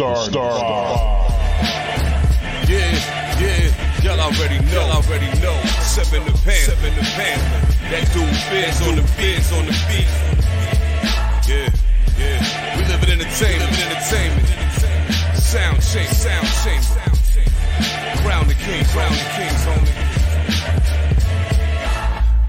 The Star Star. Yeah, yeah, y'all already know, y'all already know. Seven the pan, seven the pan. That dude Fizz on the Fizz on the beat. Yeah, yeah. We live in entertainment, live in entertainment. Sound change, sound change. Crown the king, crown the kings only.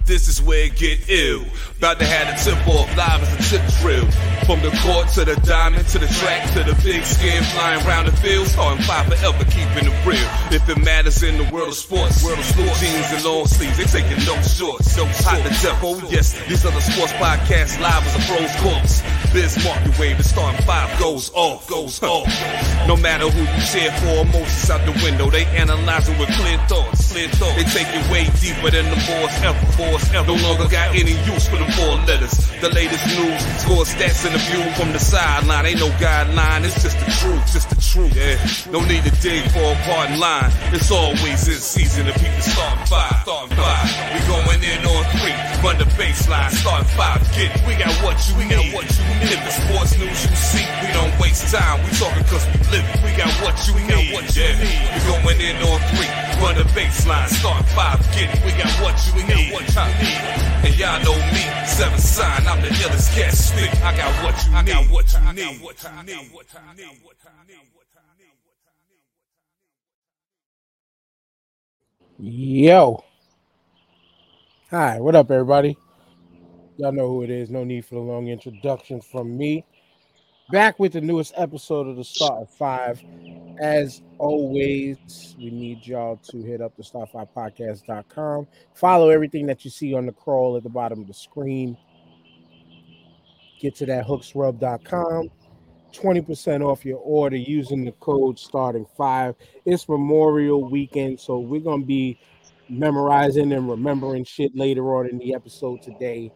This is where it get ill. About to have a tip off live as a tip drill. From the court to the diamond to the track to the big skin flying around the field. Starting five forever, keeping it real. If it matters in the world of sports, world of sports, jeans and long sleeves, they taking no shorts. So hot to death, oh yes. These the sports podcasts live as a pros course. Biz the wave, the starting five goes off, goes off. No matter who you cheer for, emotions out the window. They analyzing with clear thoughts, clear thoughts. They take it way deeper than the force ever, force ever. No longer got any use for the four letters. The latest news, score stats and the view from the sideline. Ain't no guideline, it's just the truth, just the truth. Yeah. No need to dig for a pardon line. It's always in season to people starting five, starting five. We going in on three, run the baseline, starting five. Get it. We got what you we need. Got what you need. If the sports news you see, we don't waste time. We talking cause we live it. We got what you we need. Got what you yeah. need. We going in on three, run the baseline, starting five. Get it. We got what you we need. What you need. And y'all know me, seven sign. I'm the illest cat stick. I got what you need. I got what you need. What you need. What you need. Yo. Hi, what up, everybody? Y'all know who it is. No need for the long introduction from me. Back with the newest episode of the Start at Five. As always, we need y'all to hit up the Start5podcast.com. Follow everything that you see on the crawl at the bottom of the screen. Get to that hooksrub.com. 20% off your order using the code starting five. It's Memorial Weekend, so we're gonna be memorizing and remembering shit later on in the episode today,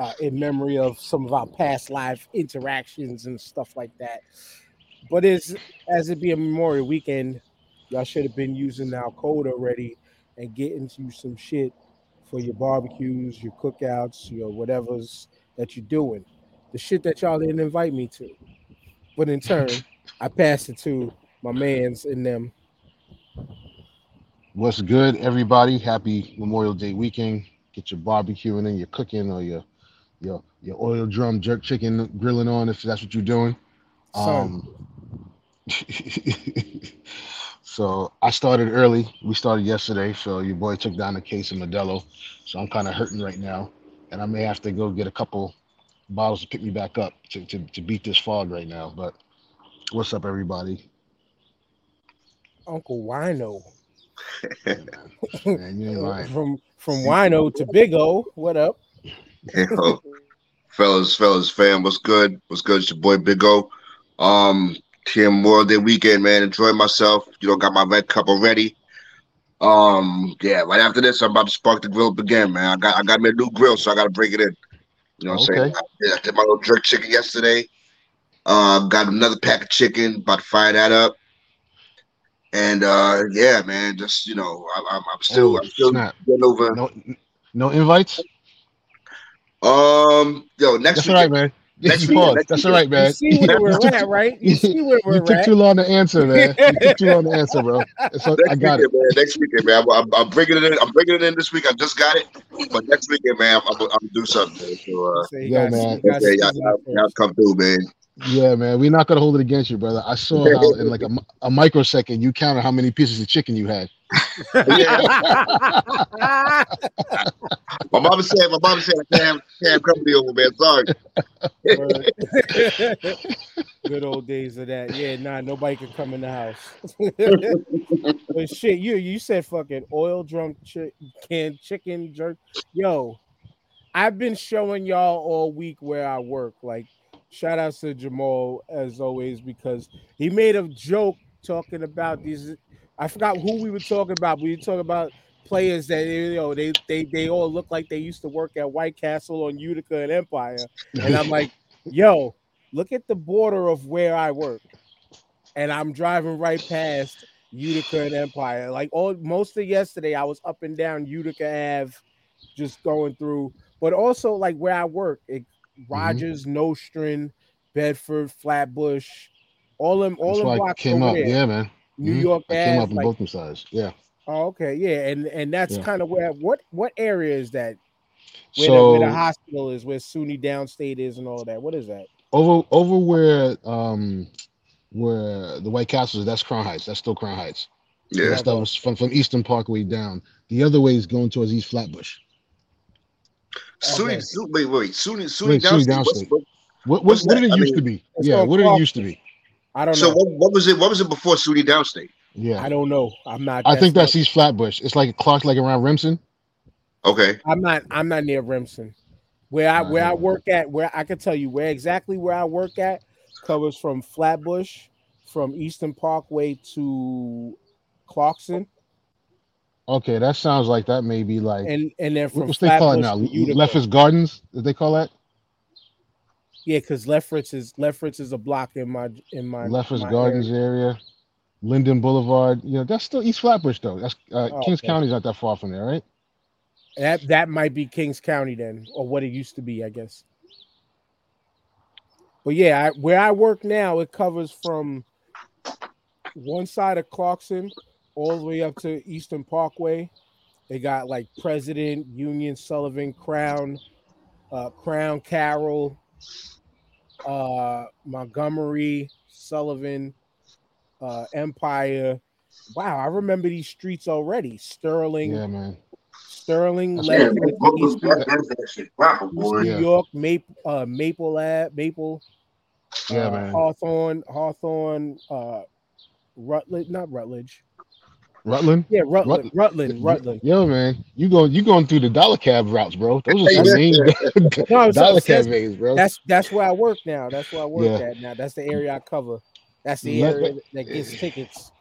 uh, in memory of some of our past live interactions and stuff like that. But as as it be a Memorial Weekend, y'all should have been using our code already and getting you some shit for your barbecues, your cookouts, your whatever's that you're doing. The shit that y'all didn't invite me to. But in turn, I passed it to my mans and them. What's good, everybody? Happy Memorial Day weekend. Get your barbecuing and your cooking or your your your oil drum jerk chicken grilling on if that's what you're doing. Um, so I started early. We started yesterday, so your boy took down a case of Modelo. So I'm kind of hurting right now, and I may have to go get a couple bottles to pick me back up to, to, to beat this fog right now. But what's up, everybody? Uncle Wino. Man, you ain't lying. from from Wino to Big O. What up? Yo, fellas, fellas, fam, what's good? What's good? It's your boy Big O. Um, here Memorial Day weekend, man. Enjoy myself. You know, got my red cup already. Um, yeah, right after this, I'm about to spark the grill up again, man. I got I got me a new grill, so I gotta break it in. You know what I'm saying? Okay. Yeah, I did my little jerk chicken yesterday. Uh, got another pack of chicken, about to fire that up. And uh, yeah, man, just you know, I, I'm, I'm still, Oh, I'm still getting over. No, no invites. Um, yo, next That's week, all right, man. Next you week, next That's week. all right, man. You see where we're at, right? You see where we're you took at. too long to answer, man. You took too long to answer, bro. So Next I got it. man. Next weekend, man. I'm, I'm, I'm bringing it in. I'm bringing it in this week. I just got it, but next weekend, man, I'm, I'm, I'm gonna do something. Man. So, uh, Say Yeah, gotta- man. you gotta okay, y'all, y'all, y'all come through, man. Yeah, man. We're not gonna hold it against you, brother. I saw how in like a, a microsecond you counted how many pieces of chicken you had. My mama said, my mama said, I can't have, can't company over, man. Sorry. Good old days of that. Yeah, nah, nobody could come in the house. but shit, you you said fucking oil drunk canned chicken jerk. Yo, I've been showing y'all all week where I work. Like, shout outs to Jamal as always because he made a joke talking about these. I forgot who we were talking about. We were talking about players that you know they they they all look like they used to work at White Castle on Utica and Empire, and I'm like, yo, look at the border of where I work, and I'm driving right past Utica and Empire. Like all most of yesterday, I was up and down Utica Ave, just going through. But also like where I work, it, mm-hmm. Rogers, Nostrand, Bedford, Flatbush, All them, all That's them blocks came over up. there. Yeah, man. New Mhm. York I came Ave, up on like- both them sides. Yeah. Oh, okay, yeah, and and that's Yeah. kind of where what what area is that? Where, the, where the hospital is, where SUNY Downstate is, and all that. What is that? over over where um where the White Castle is, that's Crown Heights. That's still Crown Heights. Yeah. That's that was from from Eastern Parkway down. The other way is going towards East Flatbush. SUNY, Okay. Su- wait, wait, SUNY, SUNY Wait, SUNY downstate. What's- downstate. what- What What's what, what did it I used to be? Yeah, what did it used to be? I don't So know. what, what was it? What was it before SUNY downstate? Yeah. I don't know. I'm not. I think that's East Flatbush. It's like Clark's like around Remsen. Okay. I'm not. I'm not near Remsen. Where I where I work at, where I can tell you where exactly where I work at covers from Flatbush, from Eastern Parkway to Clarkson, Okay, that sounds like that may be like and and then what, from what's they call it Flatbush now? to Utica. Lefferts Gardens? Did they call that? Yeah, because Lefferts is Lefferts is a block in my in my Lefferts my Gardens area. area. Linden Boulevard. You know, that's still East Flatbush though. That's uh, Oh, Kings okay. County's not that far from there, right? That that might be Kings County then, or what it used to be, I guess. But yeah, I, where I work now, it covers from one side of Clarkson all the way up to Eastern Parkway. They got like President, Union, Sullivan, Crown, uh, Crown, Carroll, uh, Montgomery, Sullivan, uh, Empire. Wow, I remember these streets already. Sterling, Yeah, man. Sterling, That's left right. with East, that shit proper, East boy. New Yeah. York, Maple, uh, Maple Ave, Maple, Yeah, uh, man. Hawthorne, Hawthorne, uh, Rutledge, not Rutledge. Rutland. Yeah, Rutland, Rut- Rutland, Rutland. Yo, man, you go you going through the dollar cab routes, bro. Those are some main No, dollar saying- cab veins, bro. That's that's where I work now. That's where I work Yeah. at now. That's the area I cover. That's the Let- area that gets tickets.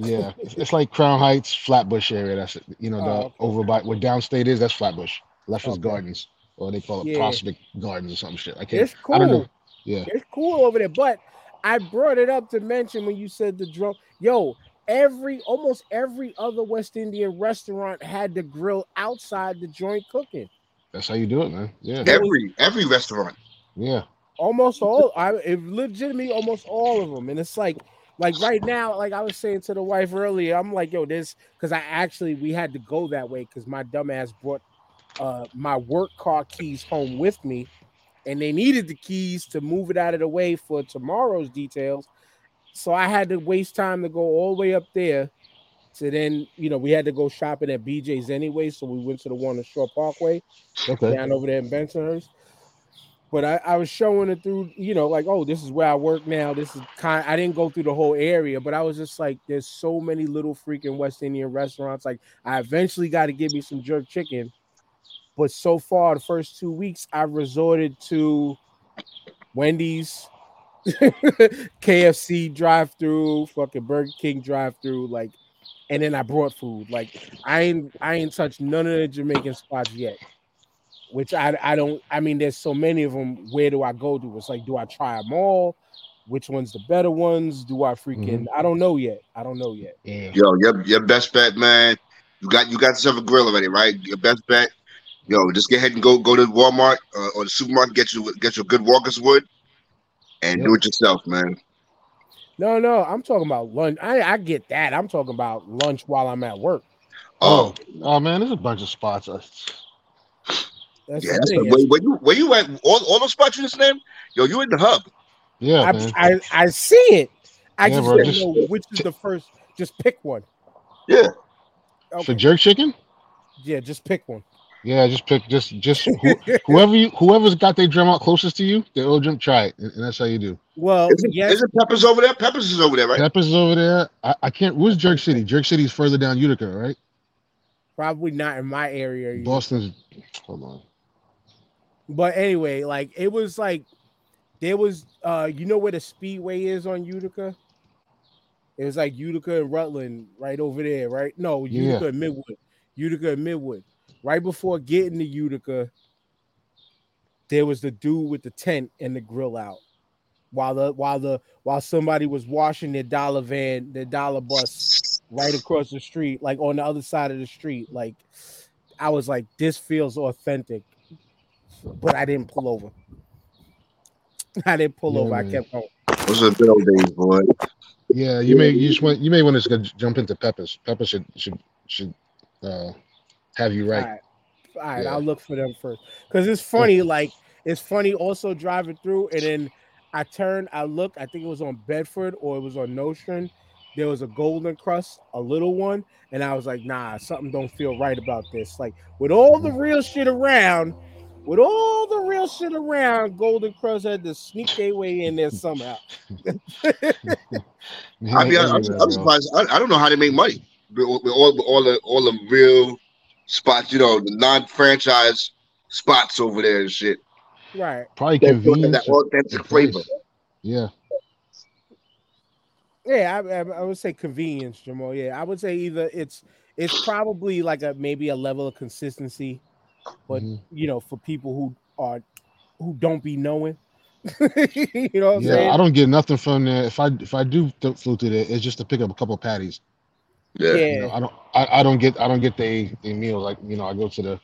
Yeah, it's, it's like Crown Heights, Flatbush area. That's. You know, the Oh, okay. over by where downstate is. That's Flatbush, Lefferts Okay. Gardens, or they call it Yeah. Prospect Gardens or some shit. I can't. It's I don't know. cool. Yeah, It's cool over there. But I brought it up to mention when you said the drum. Yo, every almost every other West Indian restaurant had the grill outside the joint cooking. that's how you do it, man. Yeah, Every every restaurant. yeah. almost all I it legitimately almost all of them. And it's like like right now, like I was saying to the wife earlier, I'm like, yo, this because I actually we had to go that way because my dumbass brought uh my work car keys home with me, and they needed the keys to move it out of the way for tomorrow's details. So I had to waste time to go all the way up there. So then, you know, we had to go shopping at BJ's anyway. So we went to the one on Shore Parkway Okay. down over there in Bensonhurst. But I, I was showing it through, you know, like, oh, this is where I work now. This is kind. I didn't go through the whole area, but I was just like, there's so many little freaking West Indian restaurants. Like, I eventually got to get me some jerk chicken. But so far, the first two weeks, I resorted to Wendy's, KFC drive-through, fucking Burger King drive-through, like, and then I brought food. Like, I ain't, I ain't touched none of the Jamaican spots yet which I I don't I mean there's so many of them. Where do I go to? It's like, do I try them all? Which one's the better ones? Do I freaking I don't know yet. I don't know yet. Yeah. Yo, your your best bet, man. You got you got yourself a grill already, right? Your best bet. Yo, just get ahead and go go to Walmart uh, or the supermarket, get you get you a good Walkerswood, and do it yourself, man. No, no, I'm talking about lunch. I, I get that. I'm talking about lunch while I'm at work. Oh, Oh, oh man, there's a bunch of spots. That's yeah. That's thing. where, where you where you at? All, all those spots you just named? Yo, you in the hub? Yeah. I, I I see it. I Yeah, just bro, don't just- know which is the first. Just pick one. Yeah. For jerk chicken. Yeah, just pick one. Yeah, just pick just just who, whoever you whoever's got their drum out closest to you, they all drum try it, and, and that's how you do. Well, Isn't, yes, isn't Peppers over there? Peppers is over there, right? Peppers is over there. I, I can't. Where's Jerk City? Jerk City's further down Utica, right? probably not in my area. either. Boston's. Hold on. But anyway, like it was like there was uh you know where the speedway is on Utica? It was like Utica and Rutland right over there, right? No, Yeah. Utica and Midwood. Utica and Midwood. Right before getting to Utica, there was the dude with the tent and the grill out. While the while the while somebody was washing their dollar van, their dollar bus right across the street, like on the other side of the street. Like I was like, this feels authentic but I didn't pull over. I didn't pull Yeah, over. I kept going. Those are good old boy. Yeah, you may you just want you may want to jump into Peppers. Peppers should should should uh have you right. All right, all right Yeah. I'll look for them first because it's funny. Like it's funny also driving through, and then I turned, I look, I think it was on Bedford or it was on Nostrand. There was a golden crust, a little one, and I was like, nah, something don't feel right about this. Like with all the mm. real shit around, with all the real shit around, Golden Crust had to sneak their way in there somehow. I mean, I, I'm, I'm surprised. I, I don't know how they make money with, with all with all the all the real spots. You know, the non-franchise spots over there and shit. Right. Probably That, convenience. that authentic flavor. Yeah, Yeah, I, I, I would say convenience, Jamal. Yeah, I would say either it's it's probably like a maybe a level of consistency, but Mhm. you know, for people who are who don't be knowing, you know what I'm yeah. saying? I don't get nothing from there. If I if I do th- flew through there, it's just to pick up a couple patties. Yeah. yeah, You know, I don't I, I don't get I don't get they they meals like you know I go to the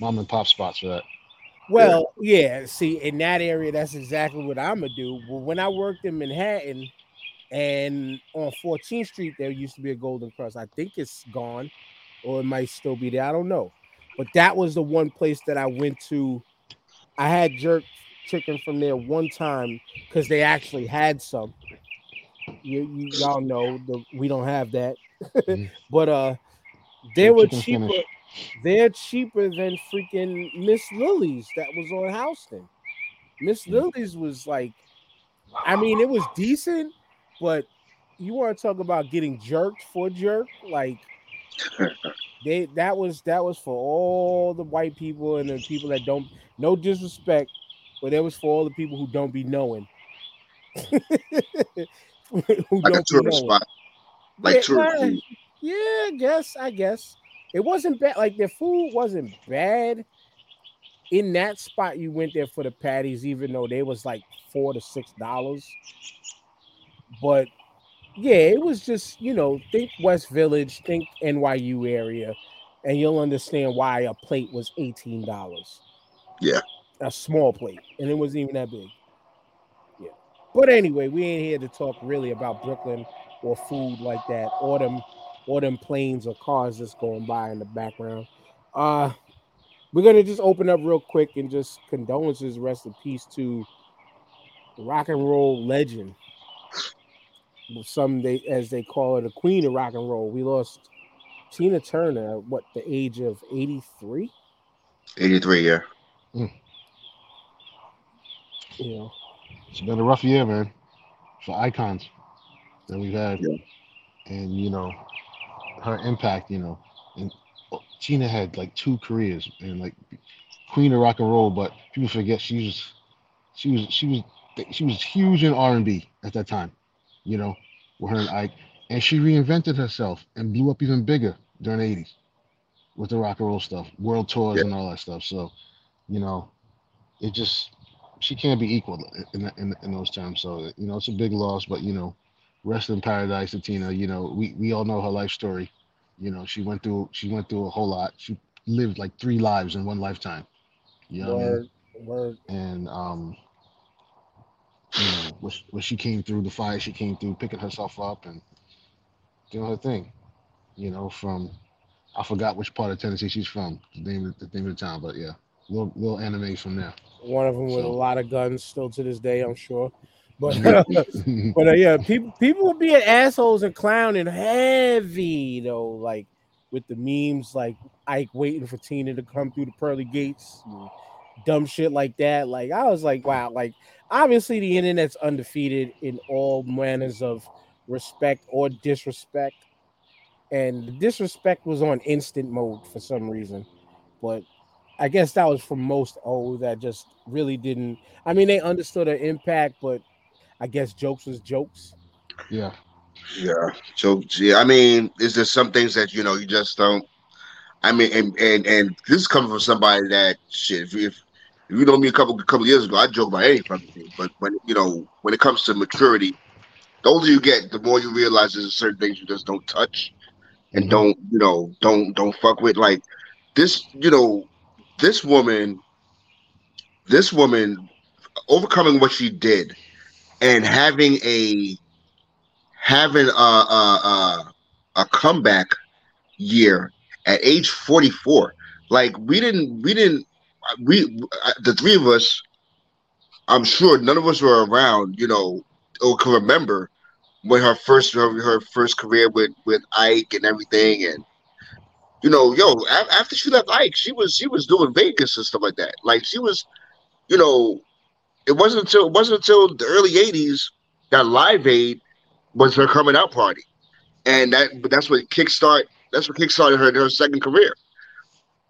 mom and pop spots for that. Well, yeah. See, in that area, that's exactly what I'm gonna do. Well, when I worked in Manhattan and on 14th Street, there used to be a Golden Crust. I think it's gone, or it might still be there. I don't know. But that was the one place that I went to. I had jerk chicken from there one time because they actually had some. You, you y'all know the, we don't have that. but uh, they were cheaper. finish. They're cheaper than freaking Miss Lily's that was on Houston. Miss Mm. Lily's was like, I mean, it was decent, but you want to talk about getting jerked for jerk? Like, they that was that was for all the white people and the people that don't no disrespect, but it was for all the people who don't be knowing. who a don't be tourist spot. Like Yeah, yeah, I guess. I guess it wasn't bad. Like their food wasn't bad. In that spot, you went there for the patties, even though they was like four to six dollars. But yeah, it was just you know think West Village, think NYU area, and you'll understand why a plate was eighteen dollars. Yeah. a small plate, and it wasn't even that big. Yeah, but anyway, we ain't here to talk really about Brooklyn or food like that, or them, or them planes or cars that's going by in the background. Uh, we're gonna just open up real quick and just condolences, rest in peace to rock and roll legend. Some they, as they call her, the queen of rock and roll. We lost Tina Turner at what the age of eighty three. 83, yeah. You know, It's been a rough year, man, for icons that we've had, Yeah. and you know, her impact. You know, and Tina had like two careers and like queen of rock and roll, but people forget she was, she was, she was, she was huge in R and B at that time. You know, with her and Ike, and she reinvented herself and blew up even bigger during the '80s with the rock and roll stuff, world tours Yeah. and all that stuff. So, you know, it just she can't be equal in, in in those terms. So you know, it's a big loss, but you know, rest in paradise to Tina. You know, we we all know her life story. You know, she went through she went through a whole lot. She lived like three lives in one lifetime. You know, what I mean? word, word. and um, you know, when she, when she came through the fire, she came through picking herself up and doing her thing. You know, from I forgot which part of Tennessee she's from, the name of the name of the town, but yeah, little little anime from there. One of them with a lot of guns still to this day, I'm sure. But but uh, yeah, people people were being assholes and clowning heavy though, like with the memes, like Ike waiting for Tina to come through the pearly gates, and dumb shit like that. Like I was like, wow, like obviously the internet's undefeated in all manners of respect or disrespect, and the disrespect was on instant mode for some reason, but. I guess that was for most old that just really didn't. I mean, they understood the impact, but I guess jokes was jokes. yeah, Yeah. So yeah, I mean, is there some things that you know you just don't? I mean, and and and this is coming from somebody that shit. If, if, if you know me a couple couple years ago, I joke about any fucking thing. But when you know when it comes to maturity, the older you get, the more you realize there's certain things you just don't touch and Mhm. don't you know don't don't fuck with. Like this, you know, this woman, this woman overcoming what she did and having a having a a, a, a comeback year at age 44 like we didn't we didn't we uh, the three of us i'm sure none of us were around you know or can remember when her first her, her first career with with ike and everything and you know yo after she left ike she was she was doing vegas and stuff like that. Like she was you know it wasn't until it wasn't until the early 80s that live aid was her coming out party and that but that's what kickstart that's what kickstarted her her second career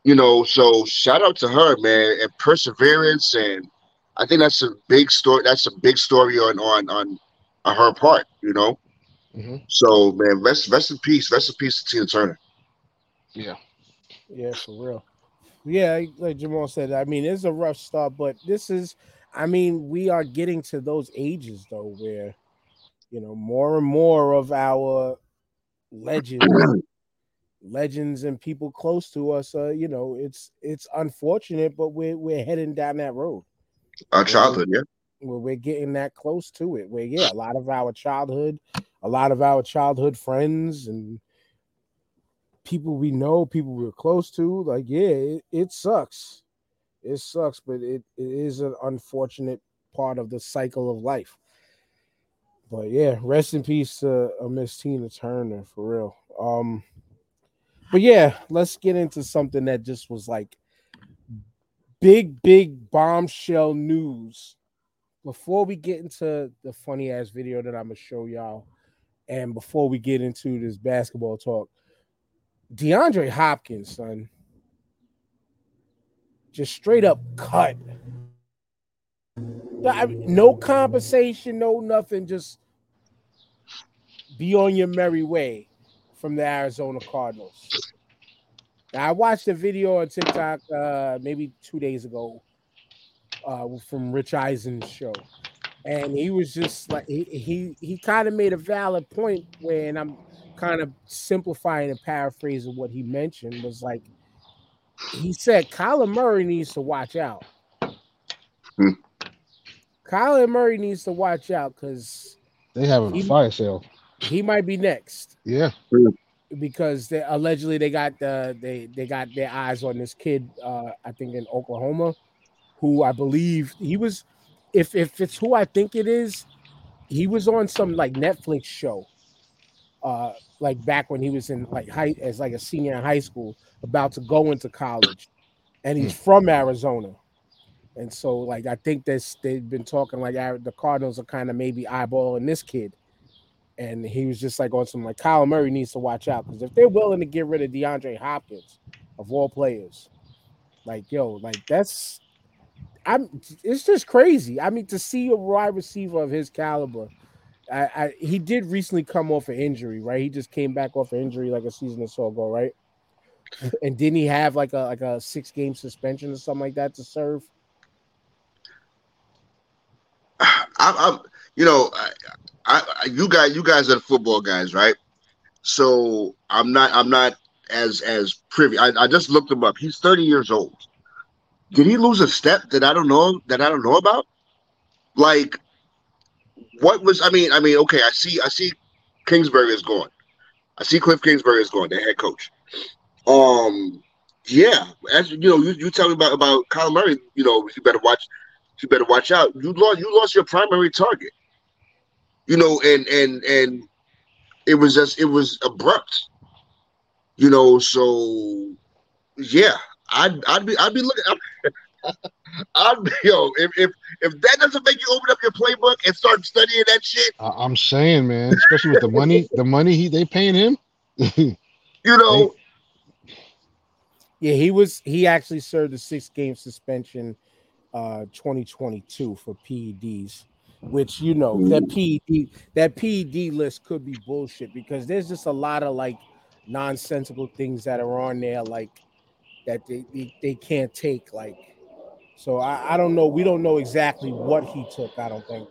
you know, so shout out to her, man, and perseverance, and I think that's a big story. That's a big story on on on, on her part, you know. Mm-hmm. So, man, rest rest in peace, rest in peace to Tina Turner. Yeah, yeah, for real. Yeah, like Jamal said, I mean, it's a rough start, but this is, I mean, we are getting to those ages though where, you know, more and more of our legends legends and people close to us uh you know it's it's unfortunate but we're we're heading down that road. Our childhood yeah. Where we're getting that close to it where yeah a lot of our childhood a lot of our childhood friends and people we know people we're close to like yeah it, it sucks it sucks but it, it is an unfortunate part of the cycle of life but yeah rest in peace to uh, miss tina turner for real um but yeah, let's get into something that just was like big, big bombshell news. Before we get into the funny ass video that I'm gonna show y'all, and before we get into this basketball talk, DeAndre Hopkins, son, just straight up cut. No compensation, no nothing, just be on your merry way from the Arizona Cardinals. Now, I watched a video on TikTok uh, maybe two days ago uh, from Rich Eisen's show, and he was just like he he, he kind of made a valid point when I'm kind of simplifying and paraphrasing what he mentioned was like he said Kyler Murray needs to watch out. Hmm. Kyler Murray needs to watch out because they have a fire sale he might be next. Yeah. Because they allegedly they got the they they got their eyes on this kid, uh, I think in Oklahoma, who I believe he was if if it's who I think it is, he was on some like Netflix show. Uh like back when he was in like high as like a senior in high school, about to go into college. And he's hmm. from Arizona. And so, like, I think this they've been talking like the Cardinals are kind of maybe eyeballing this kid and he was just like on some like Kyler Murray needs to watch out because if they're willing to get rid of DeAndre Hopkins of all players, like yo, like that's I'm it's just crazy. I mean, to see a wide receiver of his caliber, I, I he did recently come off an injury, right? He just came back off an injury like a season or so ago, right? and didn't he have like a like a six game suspension or something like that to serve? I'm, I'm you know, I, you guys, you guys are the football guys, right? So I'm not, I'm not as as privy. I, I just looked him up. He's 30 years old. Did he lose a step that I don't know that I don't know about? Like, what was? I mean, I mean, okay, I see, I see, Kingsbury is gone. I see Cliff Kingsbury is gone, the head coach. Um, yeah, as you know, you, you tell me about about Kyler Murray. You know, you better watch. You better watch out. You lost. You lost your primary target you know, and and and it was just it was abrupt, you know. So yeah, I'd I'd be I'd be looking. I'd, I'd be yo if if if that doesn't make you open up your playbook and start studying that shit. I'm saying, man, especially with the money, the money he they paying him. you know. Yeah, he was. He actually served a six game suspension, uh, 2022 for PEDs which you know that. PED that PED list could be bullshit because there's just a lot of like nonsensical things that are on there like that they, they, they can't take like so I, I don't know we don't know exactly what he took I don't think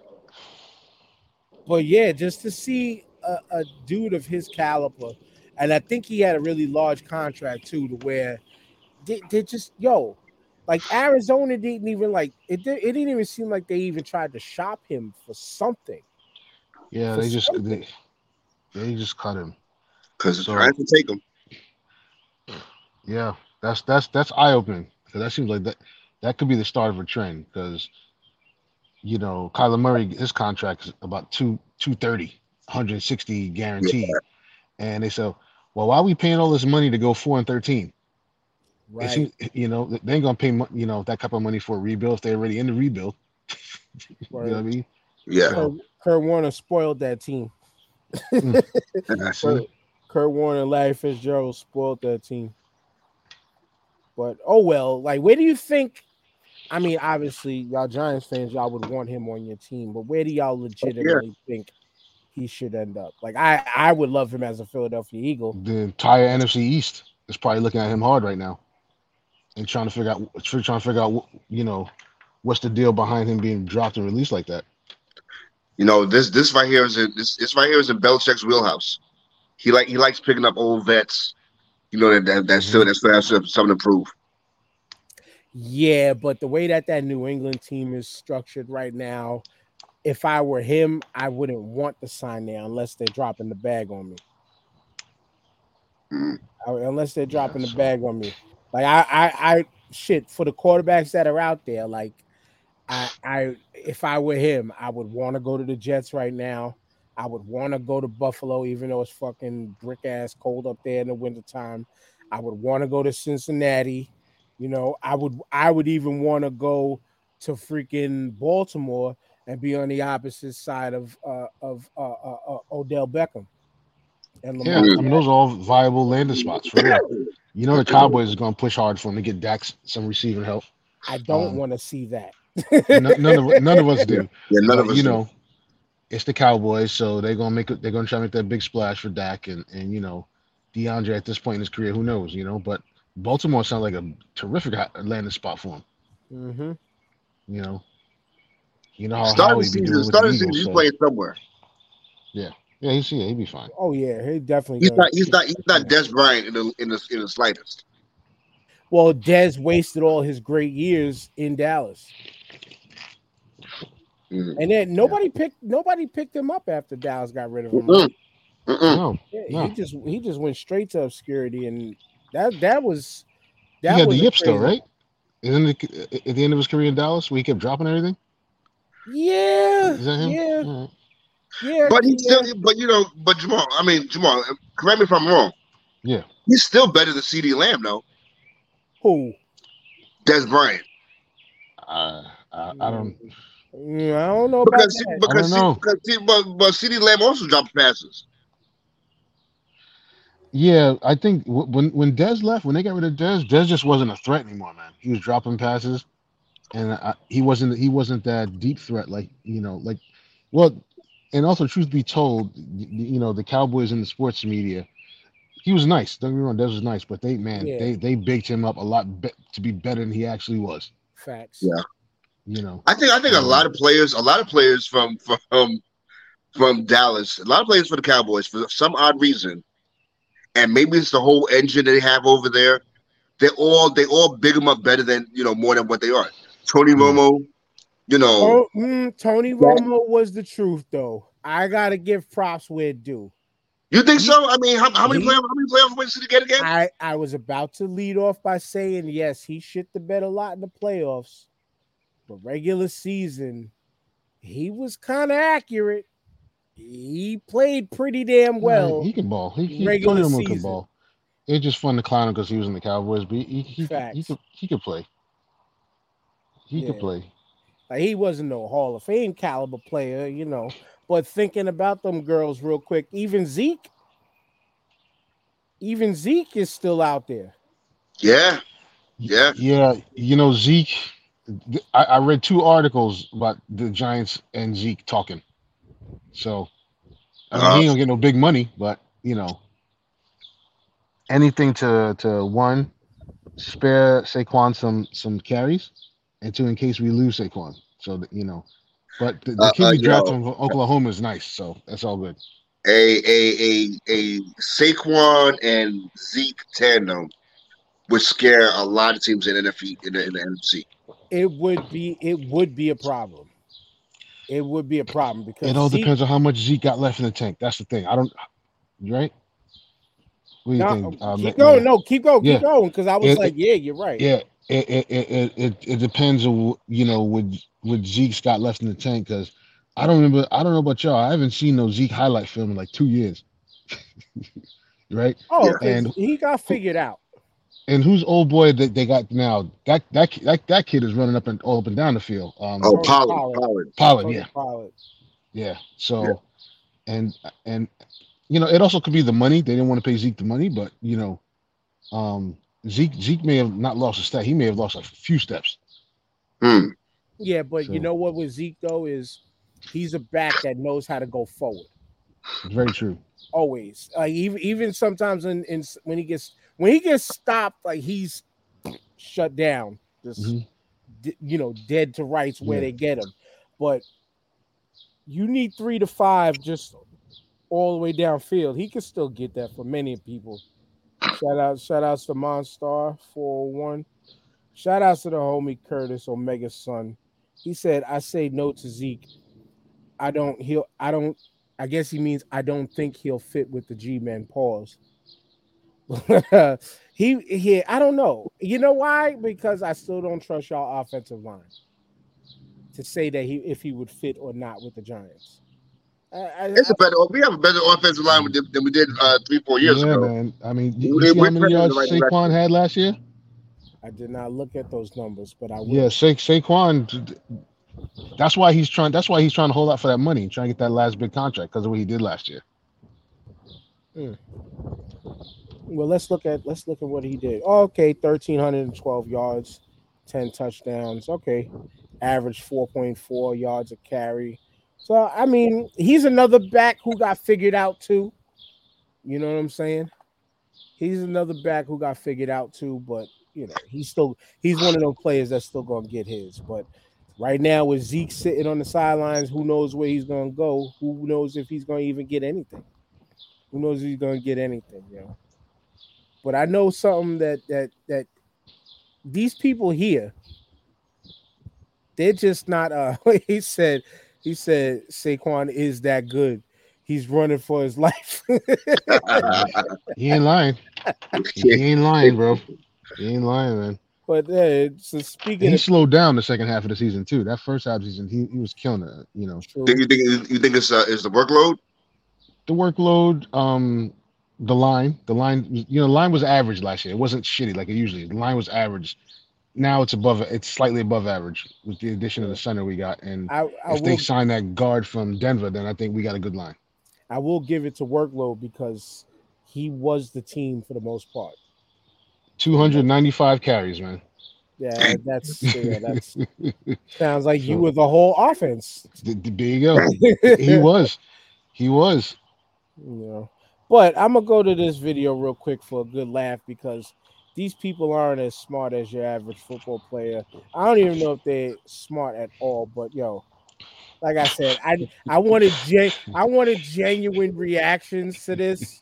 but yeah just to see a, a dude of his caliber and I think he had a really large contract too to where they, they just yo like Arizona didn't even like it. It didn't even seem like they even tried to shop him for something. Yeah, For they just something. they, they just cut him. Because So- trying to take him. Yeah, that's that's that's eye opening because that seems like that that could be the start of a trend because you know Kyler Murray his contract is about two two thirty, 160 guaranteed, and they said, well, why are we paying all this money to go four and thirteen? Right. seems, you know they ain't gonna pay you know that type of money for a rebuild if they're already in the rebuild. you know what I mean? Yeah. Kurt, Kurt Warner spoiled that team. Mm. That's Kurt. Kurt Warner, and Larry Fitzgerald spoiled that team. But oh well, like where do you think? I mean, obviously, y'all Giants fans, y'all would want him on your team, but where do y'all oh, legitimately think he should end up? Like, I I would love him as a Philadelphia Eagle. The entire NFC East is probably looking at him hard right now, and trying to figure out trying to figure out you know what's the deal behind him being dropped and released like that. You know, this this right here is in this this right here is in Belichick's wheelhouse. He like he likes picking up old vets. You know that that, that still that still has something to prove. Yeah, but the way that that New England team is structured right now, if I were him, I wouldn't want to sign there unless they're dropping the bag on me. Mm. I- unless they're dropping the bag on me. Like I, I, I shit for the quarterbacks that are out there. Like I, I, if I were him, I would want to go to the Jets right now. I would want to go to Buffalo, even though it's fucking brick ass cold up there in the wintertime. I would want to go to Cincinnati. You know, I would, I would even want to go to freaking Baltimore and be on the opposite side of uh, of uh, uh, uh, Odell Beckham. And Yeah, I mean those are all viable landing spots for real. You know the Cowboys is going to push hard for him to get Dax some receiving help. I don't Um, want to see that. No- none of none of us do. Yeah, none of us. you do. know, it's the Cowboys, so they're gonna make. They're gonna try to make that big splash for Dak, and and you know, DeAndre at this point in his career, who knows? You know, but Baltimore sounds like a terrific landing spot for him. hmm You know, you know how Start Howie be doing season. with Start the the season. Eagles. He's So, playing somewhere. yeah, yeah, he's yeah, he'd be fine. Oh yeah, he definitely. He's gonna- not. He's not. He's not Dez Bryant in the in the in the slightest. Well, Dez wasted all his great years in Dallas, Mm. and then nobody picked nobody picked him up after Dallas got rid of him. Mm-mm. No, Yeah, No. He just he just went straight to obscurity, and that that was he that had the was a yips though, right? Isn't it at the end of his career in Dallas where he kept dropping everything? Yeah, Is that him? yeah, All right. yeah. But he's yeah. still. But you know. But Jamal. I mean Jamal. Correct me if I'm wrong. Yeah. He's still better than CeeDee Lamb though. who? Dez Bryant. Uh, I, I don't. I don't know about Because that. because, I don't know. because C- but, but CeeDee Lamb also dropped passes. Yeah, I think w- when when Dez left, when they got rid of Dez, Dez just wasn't a threat anymore, man. He was dropping passes, and I, he wasn't he wasn't that deep threat like you know like, well, and also truth be told, you know the Cowboys in the sports media, he was nice. Don't get me wrong, Dez was nice, but they man Yeah. they they baked him up a lot be- to be better than he actually was. Facts. Yeah. You know, I think I think a um, lot of players, a lot of players from from from Dallas, a lot of players for the Cowboys for some odd reason, and maybe it's the whole engine they have over there. They all they all big them up better than you know more than what they are. Tony Hmm. Romo, you know, Oh, mm, Tony Romo was the truth, though. I gotta give props where it due. you think so? I mean, how, how many He- playoff how many playoff wins did he get again? I I was about to lead off by saying yes, he shit the bed a lot in the playoffs, but regular season, he was kind of accurate. He played pretty damn well. he can ball. He, he regular Tony Romo can season. ball. It's just fun to clown him because he was in the Cowboys, but he he, he, Facts. he could he could play. He could play. Like he wasn't no Hall of Fame caliber player, you know. But thinking about them girls real quick, even Zeke, even Zeke is still out there. Yeah, Yeah. Yeah. You know, Zeke, I, I read two articles about the Giants and Zeke talking. So, I mean, Uh, he ain't gonna get no big money, but, you know, anything to, to one, spare Saquon some, some carries, and two, in case we lose Saquon. So, that, you know, but the, the Uh, kid uh, we yo. drafted from Oklahoma is nice. So, that's all good. a a a a Saquon and Zeke tandem would scare a lot of teams in the NFC in the, in the NFC. It would be it would be a problem. It would be a problem because It all Zeke- depends on how much Zeke got left in the tank. That's the thing. I don't. You right? What do you No, think? uh, keep Ma- going. Ma- No, keep going. Keep Yeah. going. Because I was It- like, yeah, you're right. Yeah, it it, it it it it depends on you know with what Zeke's got left in the tank because I don't remember. I don't know about y'all. I haven't seen no Zeke highlight film in like two years. right? Oh, And- he got figured out. And who's old boy that they got now? That that that that kid is running up and all up and down the field. Um, Oh, Pollard, Pollard. Pollard. Pollard, yeah, Pollard. yeah. So, Yeah. and and you know, it also could be the money. They didn't want to pay Zeke the money, but you know, um, Zeke Zeke may have not lost a step. He may have lost a few steps. Hmm. Yeah, but you know what with Zeke though is he's a back that knows how to go forward. It's very true. Always. Like even even sometimes in, in when he gets when he gets stopped, like he's shut down. Just Mhm. d- you know, dead to rights where Yeah. they get him. But you need three to five just all the way downfield. He can still get that for many people. Shout out, shout outs to Monstar 401. Shout outs to the homie Curtis Omega son. He said, I say no to Zeke. I don't he'll I don't I guess he means I don't think he'll fit with the G men pause. he he I don't know. You know why? Because I still don't trust y'all offensive line to say that he if he would fit or not with the Giants. I, I, It's a better. We have a better offensive line with than we did uh, three, four years yeah, ago. man. I mean, We- you, you see we're how many yards the right Saquon direction. had last year? I did not look at those numbers, but I will. Yeah, Sa- Saquon. That's why he's trying. That's why he's trying to hold out for that money, trying to get that last big contract because of what he did last year. Well, let's look at let's look at what he did. Oh, okay, thirteen hundred and twelve yards, ten touchdowns. Okay, average four point four yards a carry. So I mean, he's another back who got figured out too. You know what I'm saying? He's another back who got figured out too, but you know, he's still he's one of those players that's still gonna get his. But right now, with Zeke sitting on the sidelines, who knows where he's gonna go? Who knows if he's gonna even get anything? Who knows if he's gonna get anything, you know? But I know something that that that these people here, they're just not uh he said he said Saquon is that good. He's running for his life. He ain't lying. He ain't lying, bro. He ain't lying, man. but uh, so speaking And he of slowed down the second half of the season too. That first half of the season, he, he was killing it. You know, true, think you think you think it's uh, is the workload? the workload, um, the line, the line. You know, the line was average last year. It wasn't shitty like it usually. is. The line was average. Now it's above. It's slightly above average with the addition of the center we got. And I, I if they will sign that guard from Denver, then I think we got a good line. I will give it to workload because he was the team for the most part. 295 carries, man. Yeah, that's yeah, that's sounds like you were the whole offense. Th- th- There you go. He was. He was. you know. But I'm gonna go to this video real quick for a good laugh because these people aren't as smart as your average football player. I don't even know if they're smart at all. But yo, like I said, I I wanted gen- I wanted genuine reactions to this.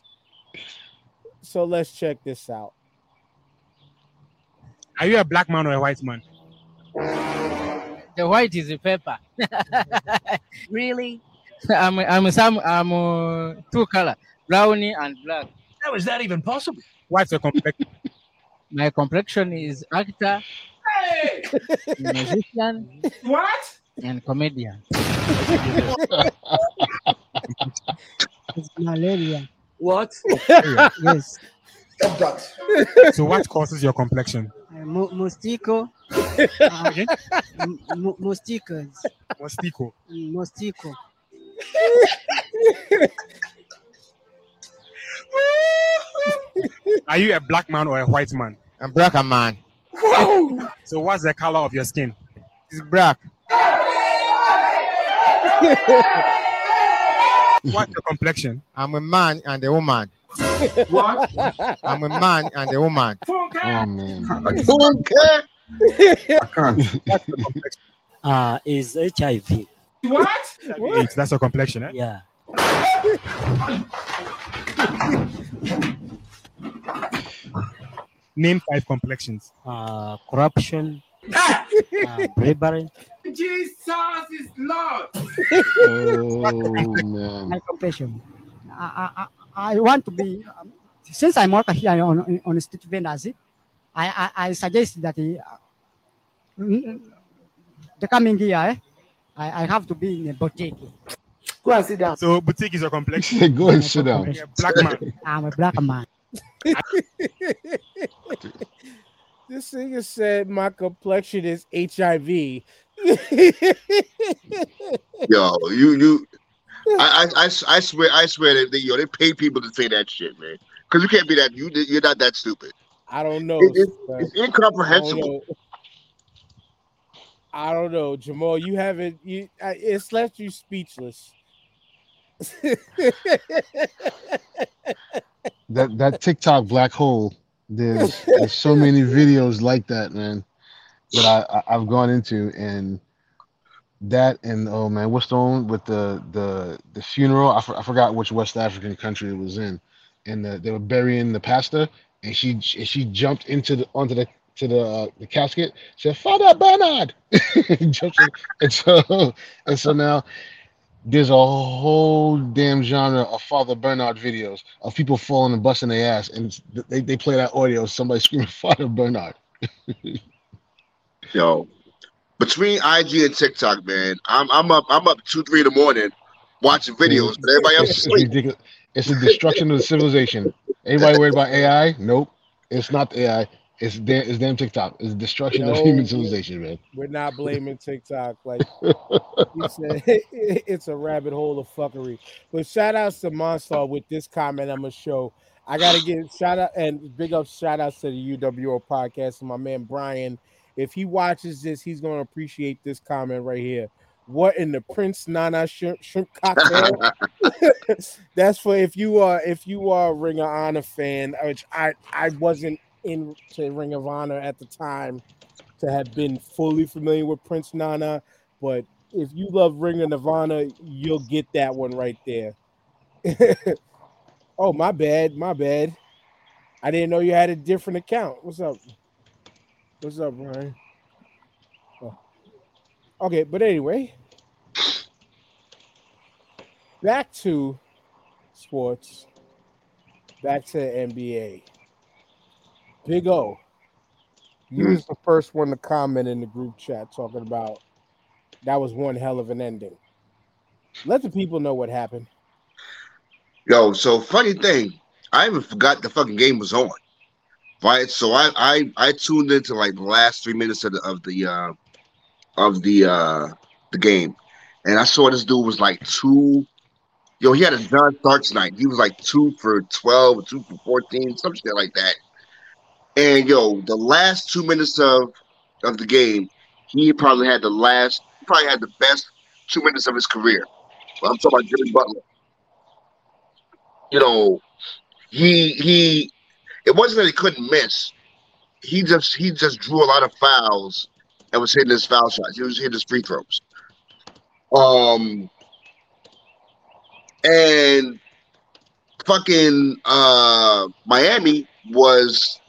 So let's check this out. Are you a black man or a white man? The white is the pepper. really? I'm I'm some I'm uh, two color, brownie and black. How is that even possible? What's your complexion? My complexion is actor, Hey, musician, what? and comedian. It's malaria. What? Yes. Abduct. so what causes your complexion? Uh, mo- mostico. Again? M- mo- mosticas. Mostico. Mm, Mostico. Are you a black man or a white man? I'm black a man. Whoa! So what's the color of your skin? It's black. What's your complexion? I'm a man and a woman. What? I'm a man and a woman. Funky. Oh man. Okay. I can't. What's your complexion? Uh, is HIV. What? It's- That's your complexion, eh? Yeah. Name five complexions. uh, corruption, uh, bribery. Jesus is Lord. Oh man. My complexion. I, I, I I want to be, um, since I'm working here on, on street vendors, I, I, I suggest that uh, mm, the coming year, eh, I, I have to be in a boutique. Go and sit down. So boutique is your complexion. Go and sit down. Black man. I'm a black man. This nigga said my complexion is HIV. Yo, you you. I, I, I, I swear I swear that they, yo they pay people to say that shit, man. Because you can't be that you you're not that stupid. I don't know. It- it's I don't incomprehensible. know. I don't know, Jamal. You haven't. You, it's left you speechless. That that TikTok black hole. There's there's so many videos like that, man. That I, I I've gone into and that and oh man, what's the one with the the the funeral? I, for, I forgot which West African country it was in, and the, they were burying the pastor, and she and she jumped into the onto the to the uh, the casket, said Father Bernard, and so and so now there's a whole damn genre of Father Bernard videos of people falling and busting their ass, and they, they play that audio of somebody screaming Father Bernard. Yo, between IG and TikTok, man, I'm I'm up I'm up two three in the morning watching videos, but everybody else is It's ridiculous. It's the destruction of the civilization. Anybody worried about AI? Nope. It's not the AI. It's damn, it's damn TikTok. It's the destruction of No. human civilization, man. We're not blaming TikTok. Like you said, it's a rabbit hole of fuckery. But shout outs to Monstar with this comment I'm gonna show. I gotta give shout out and big up shout outs to the UWO podcast and my man Brian. If he watches this, he's gonna appreciate this comment right here. What in the Prince Nana shrimp, shrimp cocktail? That's for if you are if you are a Ring of Honor fan, which I I wasn't into Ring of Honor at the time to have been fully familiar with Prince Nana, but if you love Ring of Nirvana, you'll get that one right there. oh, my bad, my bad. I didn't know you had a different account. What's up? What's up, Brian? Oh. Okay, but anyway, back to sports. Back to NBA. Big O. You was the first one to comment in the group chat talking about that was one hell of an ending. Let the people know what happened. Yo, so funny thing, I even forgot the fucking game was on. Right, so I I I tuned into like the last three minutes of the of the uh, of the uh the game, and I saw this dude was like two. Yo, he had a John Starks night. He was like two for twelve, two for fourteen, some shit like that. And yo, the last two minutes of of the game, he probably had the last, probably had the best two minutes of his career. I'm talking about Jimmy Butler you know, he he it wasn't that he couldn't miss. He just he just drew a lot of fouls and was hitting his foul shots. He was hitting his free throws. Um and fucking uh Miami was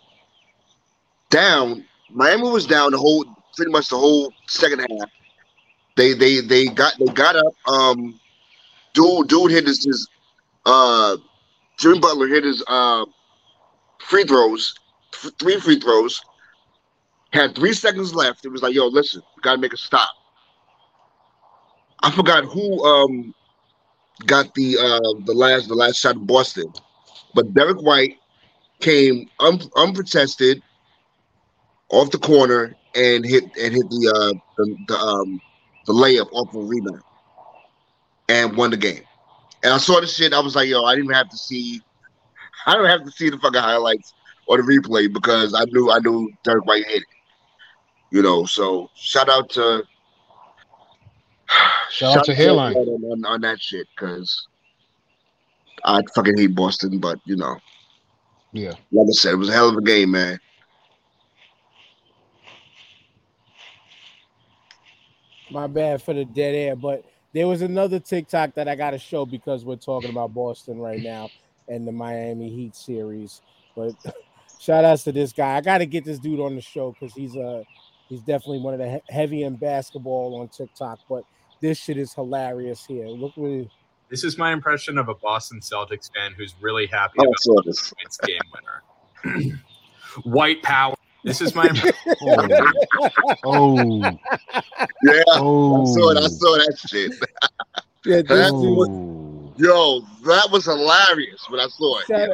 down. Miami was down the whole pretty much the whole second half. They they they got they got up. Um dude dude hit his, his uh Jimmy Butler hit his uh free throws, three free throws, had three seconds left. It was like, yo, listen, we gotta make a stop. I forgot who um got the uh the last the last shot in Boston, but Derrick White came un- unprotested off the corner and hit and hit the uh the, the um the layup off a rebound and won the game. And I saw the shit. I was like, yo, I didn't have to see. I don't have to see the fucking highlights or the replay because I knew I knew Derrick White hit it. You know, so shout out to Shout out to Hairline. on, on, on that shit because I fucking hate Boston, but you know, Yeah. like I said, it was a hell of a game, man. My bad for the dead air, but there was another TikTok that I got to show because we're talking about Boston right now and the Miami Heat series. But Shout outs to this guy. I got to get this dude on the show because he's a he's definitely one of the he- heavy in basketball on TikTok. But this shit is hilarious here. Look what it, This is my impression of a Boston Celtics fan who's really happy Oh, about saw this. tonight's game winner. White power. This is my impression. Oh. oh, Yeah, oh, I saw it. I oh. saw that shit. yeah, That dude. was- oh. Yo, that was hilarious when I saw it. Shout,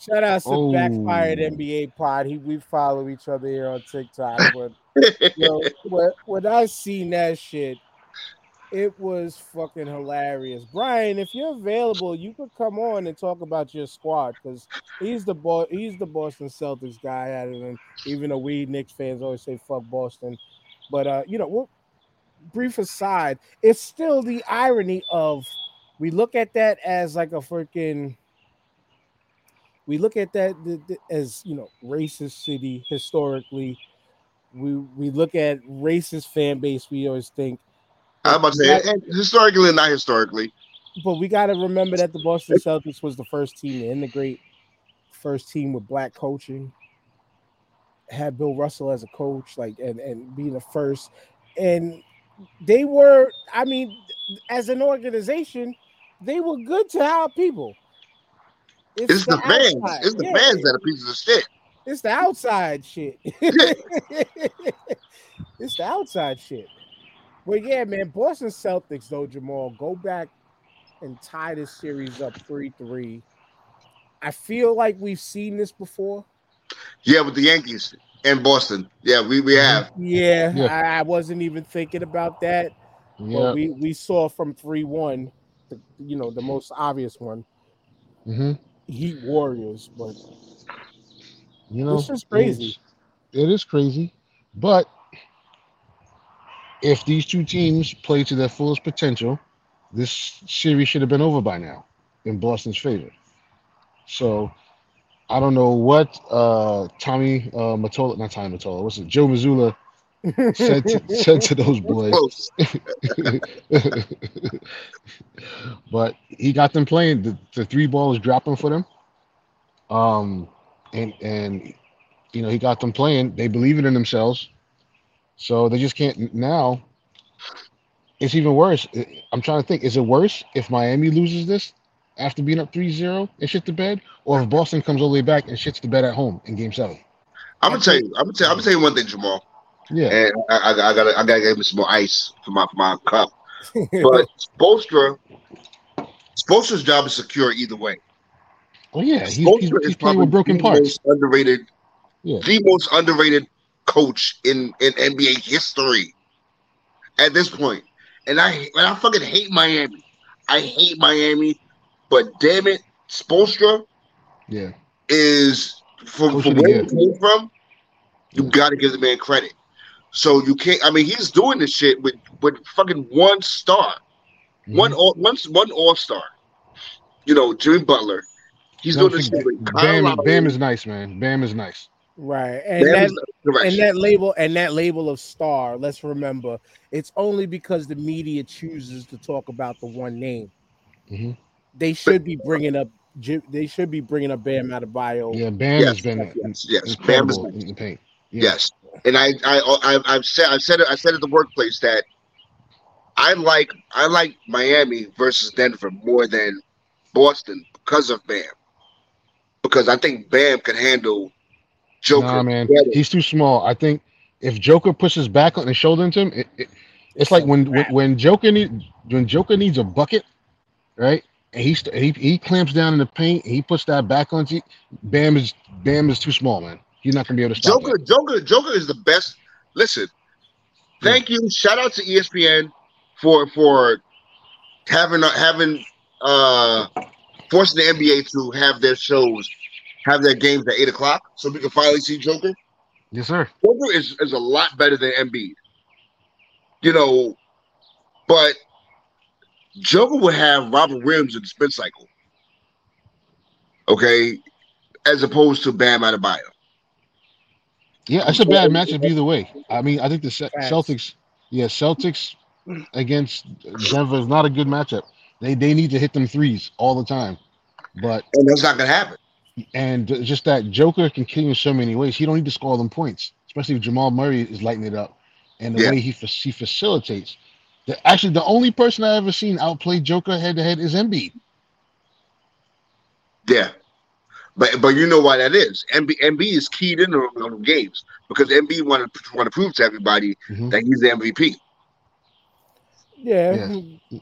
shout out to Oh. Backfired NBA Pod. He we follow each other here on TikTok. But yo, when, when I seen that shit, it was fucking hilarious. Brian, if you're available, you could come on and talk about your squad because he's the bo- he's the Boston Celtics guy. Other than even though we Knicks fans always say fuck Boston, but uh, you know, we'll, brief aside, it's still the irony of we look at that as like a freaking we look at that th- th- as you know racist city historically we we look at racist fan base we always think I'm about to say, and historically and not historically. but we got to remember that the boston celtics was the first team to integrate first team with black coaching had bill russell as a coach like and and being the first and they were i mean as an organization they were good to our people It's the fans. outside. It's the Yeah, fans that are pieces of shit. It's the outside shit. it's the outside shit. But yeah, man, Boston Celtics though, Jamal, go back and tie this series up 3-3. I feel like we've seen this before. Yeah, with the Yankees and Boston. Yeah, we, we have. Yeah, Yeah. I, I wasn't even thinking about that. Yeah. But we, we saw from 3-1, you know, the most obvious one, hmm Heat Warriors, but You know, This is crazy. it's- It is crazy, but if these two teams play to their fullest potential, this series should have been over by now in Boston's favor. So I don't know what uh, Tommy uh, Matola, not Tommy Matola, what's it, Joe Mazzulla said to, said to those boys. But he got them playing. The, the three ball was dropping for them. Um, and and you know he got them playing. They believe it in themselves, so they just can't now. It's even worse. I'm trying to think. Is it worse if Miami loses this after being up 3-0 and shit the bed, or if Boston comes all the way back and shits the bed at home in Game Seven? I'm gonna tell you. I'm gonna tell. I'm gonna tell you one thing, Jamal. Yeah. And I, I, I gotta. I gotta give me some more ice for my for my cup. But Spoelstra, Spoelstra's job is secure either way. Oh yeah, he's, he's, he's playing with broken the parts. most underrated, Yeah. the most underrated coach in in NBA history at this point. And I and I fucking hate Miami. I hate Miami, but damn it, Spoelstra Yeah. is from, from where he came from. You got to give the man credit. So you can't. I mean, he's doing this shit with with fucking one star, Mm-hmm. one all one one all star. You know, Jimmy Butler. He's Don't doing this shit with Kyle Bam. Bam is nice, man. Bam is nice. Right. And Bam that, is the and that label and that label of star, let's remember, it's only because the media chooses to talk about the one name. Mhm. They should be bringing up they should be bringing up Bam Adebayo. Yeah, Bam Yes, has been yes, yes. Bam is incredible in the paint. Yeah. Yes, and I, I, I, I've said, I've said it, I said at the workplace that I like, I like Miami versus Denver more than Boston because of Bam, because I think Bam can handle Joker. Nah, man, he's too small. I think if Joker pushes back on his shoulder into him, it, it, it's like when, when when Joker need when Joker needs a bucket, right? And he st- he he clamps down in the paint. He puts that back on. you. Bam is Bam is too small, man. He's not gonna be able to stop Joker, Joker, Joker is the best. Listen, thank you. Shout out to ESPN for for having having uh forcing the NBA to have their shows, have their games at eight o'clock, so we can finally see Joker. Yes, sir. Joker is, is a lot better than Embiid. You know, but Joker would have Robert Williams in the spin cycle. Okay, as opposed to Bam Adebayo. Yeah, it's a bad matchup either way. I mean, I think the Celtics, yeah, Celtics against Denver is not a good matchup. They they need to hit them threes all the time. But And that's not gonna happen. And just that Joker can kill you in so many ways. He don't need to score them points, especially if Jamal Murray is lighting it up, and the Yeah. way he fa- he facilitates. The, actually, the only person I ever seen outplay Joker head to head is Embiid. Yeah. But but you know why that is. Embiid Embiid is keyed in on, on them games because Embiid want to want to prove to everybody Mhm. that he's the MVP. Yeah,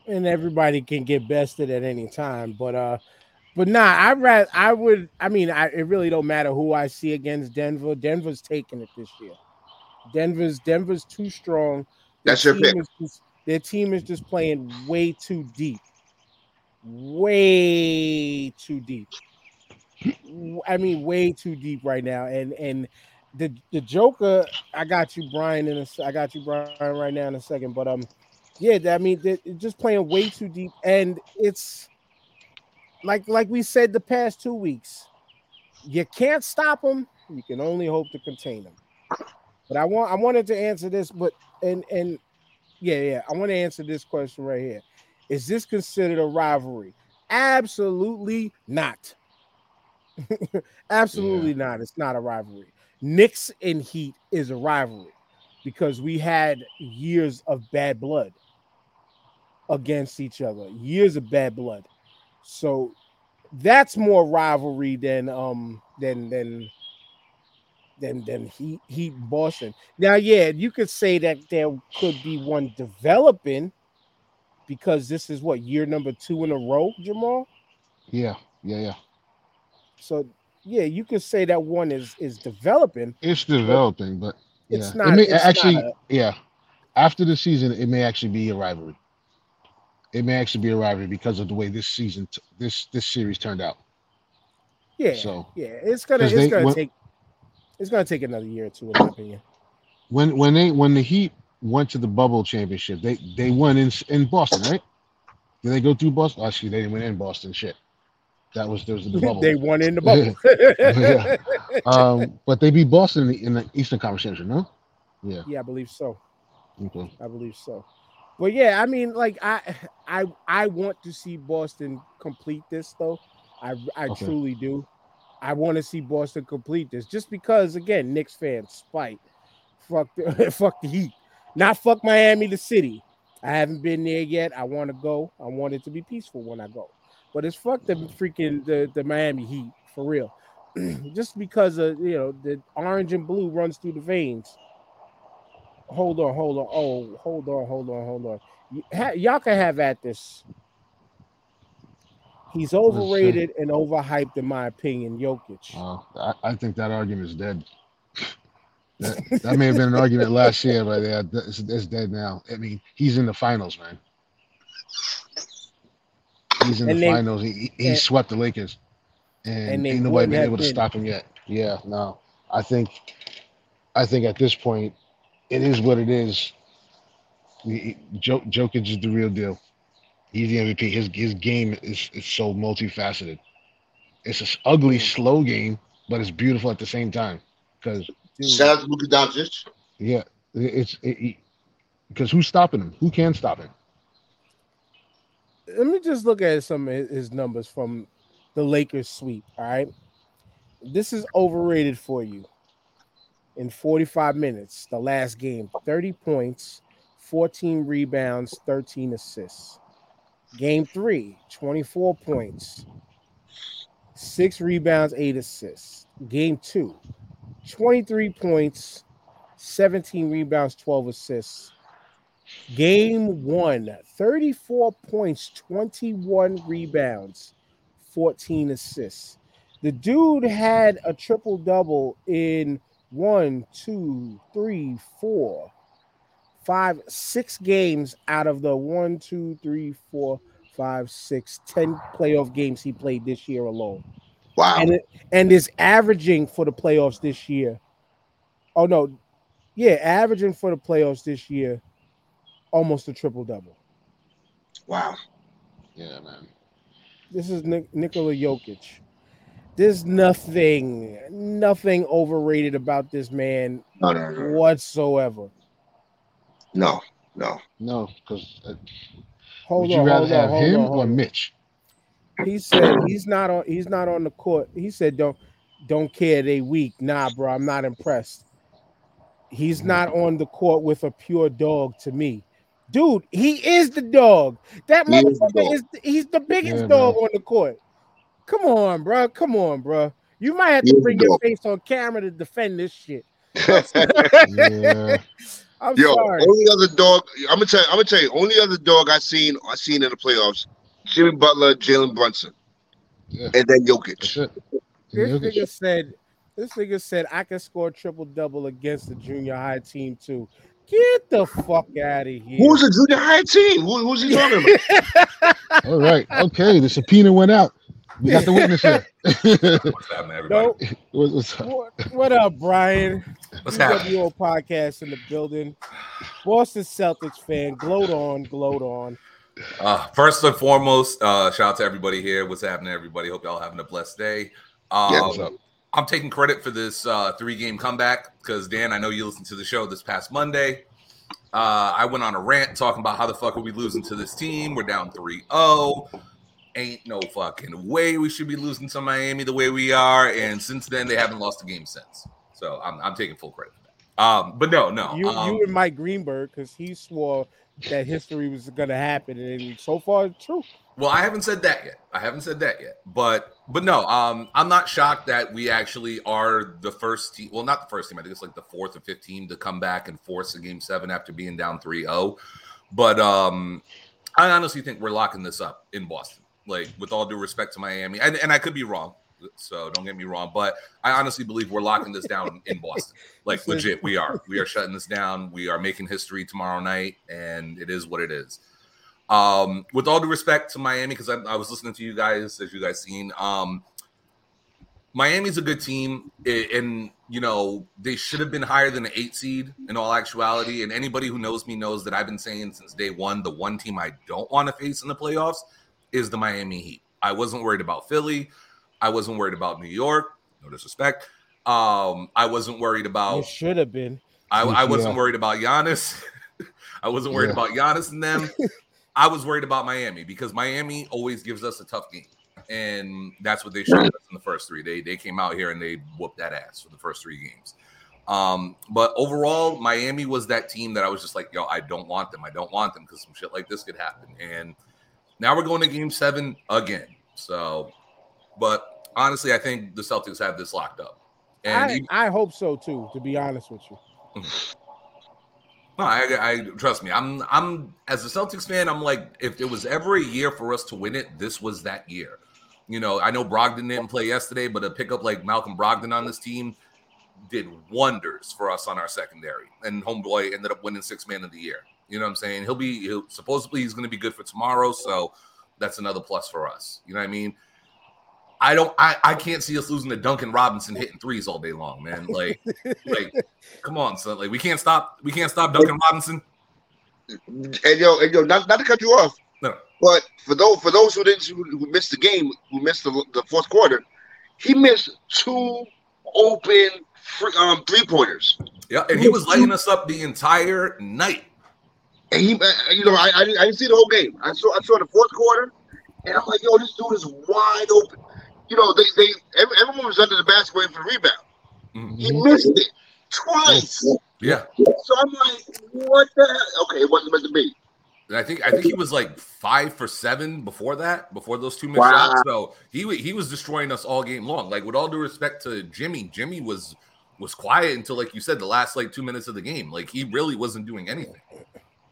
and everybody can get bested at any time. But uh, but nah, I rather I would. I mean, I it really don't matter who I see against Denver. Denver's taking it this year. Denver's Denver's too strong. Their That's your team pick. just- their team is just playing way too deep, way too deep. I mean, way too deep right now. And and the the Joker, I got you, Brian. In a, I got you, Brian, right now in a second. But um, yeah, I mean, just playing way too deep, and it's like like we said the past two weeks. You can't stop them. You can only hope to contain them. But I want I wanted to answer this, but and and yeah, yeah, I want to answer this question right here. Is this considered a rivalry? Absolutely not. Absolutely not. It's not a rivalry. Knicks and Heat is a rivalry because we had years of bad blood against each other, years of bad blood. So that's more rivalry than um than than than than Heat Heat Boston. Now, yeah, you could say that there could be one developing because this is what year number two in a row, Jamal. Yeah, yeah, yeah. So yeah, you could say that one is is developing. It's developing, but yeah. It's it not- may it's actually, not a- yeah. After the season, it may actually be a rivalry. It may actually be a rivalry because of the way this season, t- this this series turned out. Yeah, So- yeah, it's gonna it's they- gonna when- take it's gonna take another year or two, in my opinion. When when they when the Heat went to the bubble championship, they they won in in Boston, right? Did they go through Boston? Actually, they didn't win in Boston. Shit, that was there was the bubble. they won in the bubble. yeah. Um, but they beat Boston in the, in the Eastern Conference no? Yeah. yeah, I believe so. Okay. I believe so. But yeah, I mean, like I, I, I want to see Boston complete this though. I, I Okay. truly do. I want to see Boston complete this just because, again, Knicks fans spite. Fuck the, fuck the Heat. Not fuck Miami, the city. I haven't been there yet. I want to go. I want it to be peaceful when I go. But it's fuck the freaking the, the Miami Heat for real. just because of you know the orange and blue runs through the veins. Hold on, hold on. Oh, hold on, hold on, hold on. Y- ha- y'all can have at this. He's overrated and overhyped, in my opinion. Jokic. Uh, I, I think that argument is dead. That, that may have been an argument last year, but yeah, it's, it's dead now. I mean, he's in the finals, man. He's in And the they- finals. He, he and- swept the Lakers, and, and ain't nobody been able to been- stop him yet. Yeah, no. I think, I think at this point, it is what it is. He- he- Jokic is the real deal. He's the MVP. His his game is, is so multifaceted. It's an ugly, slow game, but it's beautiful at the same time. Because Shout out to Luka Doncic. yeah, it- it's it, because who's stopping him? Who can stop him? Let me just look at some of his- his numbers from the Lakers sweep. All right. This is overrated for you. In 45 minutes, the last game, 30 points, 14 rebounds, 13 assists. Game three, 24 points, six rebounds, eight assists. Game two, 23 points, 17 rebounds, 12 assists. Game one, 34 points, 21 rebounds, 14 assists. The dude had a triple double in one, two, three, four, five, six games out of the one, two, three, four, five, six, ten playoff games he played this year alone. Wow. And it, and is averaging for the playoffs this year. Oh no, yeah, averaging for the playoffs this year almost a triple double. Wow. Yeah, man. This is Nik- Nikola Jokic. There's nothing, nothing overrated about this man No, no, no, whatsoever. no, no. No, because uh, Hold would you on, rather hold on, have hold him on, or. Mitch? He said he's not on. He's not on the court. He said don't don't care they weak. Nah, bro, I'm not impressed. He's not on the court with a pure dog to me. Dude, he is the dog. That He is the motherfucker dog. is he's the biggest Yeah, dog man. on the court. Come on, bro. Come on, bro. You might have to is the bring your face on camera to defend this shit. Yeah. I'm Yo, sorry. only other dog. I'm gonna tell. You, I'm gonna tell you. Only other dog I seen. I seen in the playoffs. Jimmy Butler, Jalen Brunson, Yeah. and then That's Jokic. it. This Jokic. nigga said, this nigga said I can score triple double against the junior high team too. Get the fuck out of here. Who's the junior high team? Who, who's he talking about? All right. Okay. The subpoena went out. We got the witness here. What's happening, everybody? Nope. What- what's up? What, what up, Brian? What's happening? UWO podcast in the building. Boston Celtics fan. Gloat on, gloat on. Uh, first and foremost, uh, shout out to everybody here. What's happening, everybody? Hope y'all having a blessed day. Um, Yeah, what's up? I'm taking credit for this uh, three game comeback because Dan, I know you listened to the show this past Monday. Uh, I went on a rant talking about how the fuck are we losing to this team? We're down 3 0. Ain't no fucking way we should be losing to Miami the way we are. And since then, they haven't lost a game since. So I'm, I'm taking full credit for that. Um, but no, no. You, um, you and Mike Greenberg, because he swore that history was gonna happen, and so far it's true. Well, I haven't said that yet. I haven't said that yet. But but no, um, I'm not shocked that we actually are the first team. Well, not the first team. I think it's like the fourth or fifth team to come back and force a game seven after being down 3-0. But um, I honestly think we're locking this up in Boston. Like with all due respect to Miami, and, and I could be wrong. So don't get me wrong, but I honestly believe we're locking this down in Boston. Like legit, we are. We are shutting this down. We are making history tomorrow night, and it is what it is. Um, with all due respect to Miami, because I, I was listening to you guys, as you guys seen, um, Miami's a good team, and you know they should have been higher than an eight seed in all actuality. And anybody who knows me knows that I've been saying since day one, the one team I don't want to face in the playoffs is the Miami Heat. I wasn't worried about Philly. I wasn't worried about New York. No disrespect. Um, I wasn't worried about It should have been. I, I wasn't Yeah. worried about Giannis. I wasn't worried Yeah. about Giannis and them. I was worried about Miami because Miami always gives us a tough game. And that's what they showed us in the first three. They they came out here and they whooped that ass for the first three games. Um, but overall, Miami was that team that I was just like, yo, I don't want them. I don't want them because some shit like this could happen. And now we're going to game seven again. So, but honestly, I think the Celtics have this locked up. And I, even- I hope so too, to be honest with you. Mm-hmm. No, I, I trust me. I'm I'm as a Celtics fan. I'm like, if there was ever a year for us to win it, this was that year. You know, I know Brogdon didn't play yesterday, but a pickup like Malcolm Brogdon on this team did wonders for us on our secondary. And homeboy ended up winning six man of the year. You know what I'm saying? He'll be he'll, supposedly he's going to be good for tomorrow, so that's another plus for us. You know what I mean? I don't. I, I can't see us losing to Duncan Robinson hitting threes all day long, man. Like, like, come on, son. Like, we can't stop. We can't stop Duncan Robinson. And yo, and yo, not, not to cut you off, No. but for those for those who didn't who, who missed the game, who missed the, the fourth quarter, he missed two open free, um three pointers. Yeah, and he was lighting us up the entire night. And he, uh, you know, I, I, didn't, I didn't see the whole game. I saw I saw the fourth quarter, and I'm like, yo, this dude is wide open. You know, they they every, everyone was under the basket waiting for the rebound. He missed it twice. Yeah, So I'm like, what the hell? Okay, it wasn't meant to be. and I think I think he was like five for seven before that, before those two missed Wow. shots. So he he was destroying us all game long. Like with all due respect to Jimmy, Jimmy was was quiet until like you said the last like two minutes of the game. Like he really wasn't doing anything.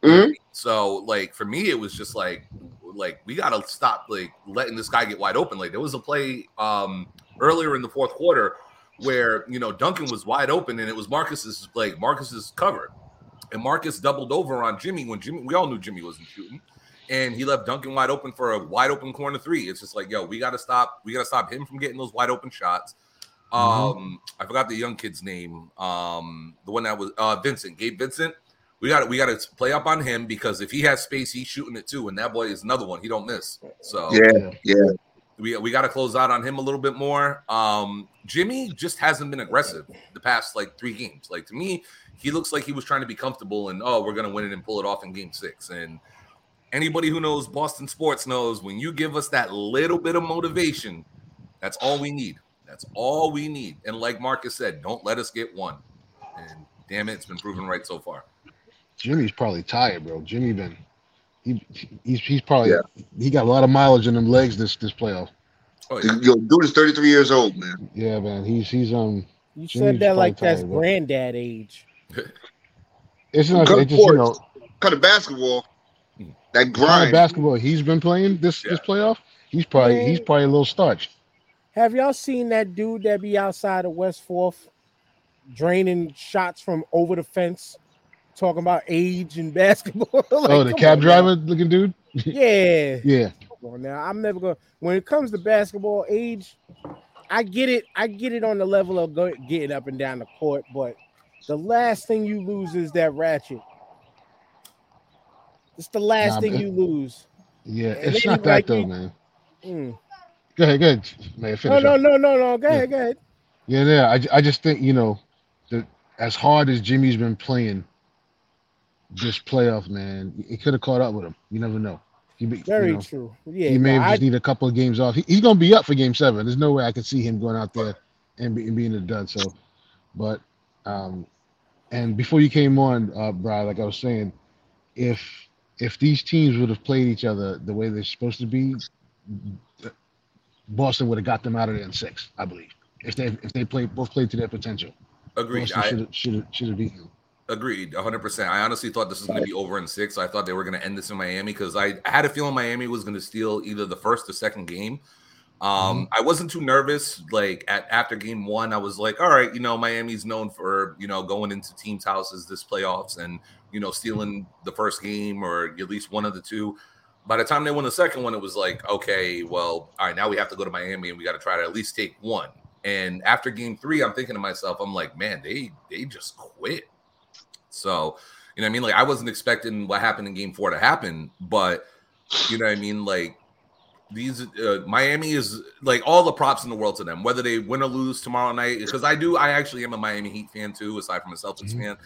Mhm. So like for me, it was just like like we gotta stop like letting this guy get wide open. Like there was a play um earlier in the fourth quarter where you know Duncan was wide open and it was Marcus's like Marcus's cover. And Marcus doubled over on Jimmy when Jimmy we all knew Jimmy wasn't shooting. And he left Duncan wide open for a wide open corner three. It's just like, yo, we gotta stop, we gotta stop him from getting those wide open shots. Um, I forgot the young kid's name. Um, the one that was uh Vincent, Gabe Vincent. We got to we got to play up on him because if he has space, he's shooting it too, and that boy is another one. He don't miss. So Yeah, yeah. we we got to close out on him a little bit more. Um, Jimmy just hasn't been aggressive the past like three games. Like to me, he looks like he was trying to be comfortable and oh, we're gonna win it and pull it off in game six. And Anybody who knows Boston sports knows when you give us that little bit of motivation, that's all we need. That's all we need. And like Marcus said, don't let us get one. And damn it, it's been proven right so far. Jimmy's probably tired, bro. Jimmy been he he's he's probably he got a lot of mileage in them legs this this playoff. Oh, Yo, dude is 33 years old, man. Yeah, man. He's he's um. You Jimmy's said that like probably that's tired, bro. granddad age. It's not. Good It's just you know kind of basketball. That kind of grind. basketball he's been playing this this playoff. He's probably he's probably a little starched. Have y'all seen that dude that be outside of West Fourth draining shots from over the fence, talking about age and basketball? Like, oh, the cab driver looking dude. Yeah. Yeah. Come on now. I'm never going to when it comes to basketball age, I get it. I get it on the level of go, getting up and down the court, but the last thing you lose is that ratchet. It's the last Nah, thing man. you lose. Yeah, And it's not that like, though, you- man. Mm. Go ahead, go ahead, man. No, Finish. no, up. no, no, no. Go ahead, go ahead. Yeah, yeah. I, I just think you know that as hard as Jimmy's been playing this playoff, man, it could have caught up with him. You never know. He, may- you Very know, true. Yeah, he may no, have I- just need a couple of games off. He, he's gonna be up for Game Seven. There's no way I could see him going out there and, be, and being a dud. So, but um, and before you came on, uh, Brian, like I was saying, if if these teams would have played each other the way they're supposed to be, Boston would have got them out of there in six, I believe. If they if they played both played to their potential, Agreed. Boston I- should have should have should have beaten them. Agreed, 100%. I honestly thought this was going to be over in six. I thought they were going to end this in Miami because I, I had a feeling Miami was going to steal either the first or second game. Um, I wasn't too nervous. Like at after game one, I was like, all right, you know, Miami's known for you know going into teams' houses this playoffs and you know stealing the first game or at least one of the two. By the time they won the second one, it was like, okay, well, all right, now we have to go to Miami and we got to try to at least take one. And after game three, I'm thinking to myself, I'm like, man, they they just quit. So, you know what I mean? Like I wasn't expecting what happened in game four to happen, but you know what I mean? Like these uh, Miami is like all the props in the world to them, whether they win or lose tomorrow night. Because I do, I actually am a Miami Heat fan too, aside from a Celtics fan.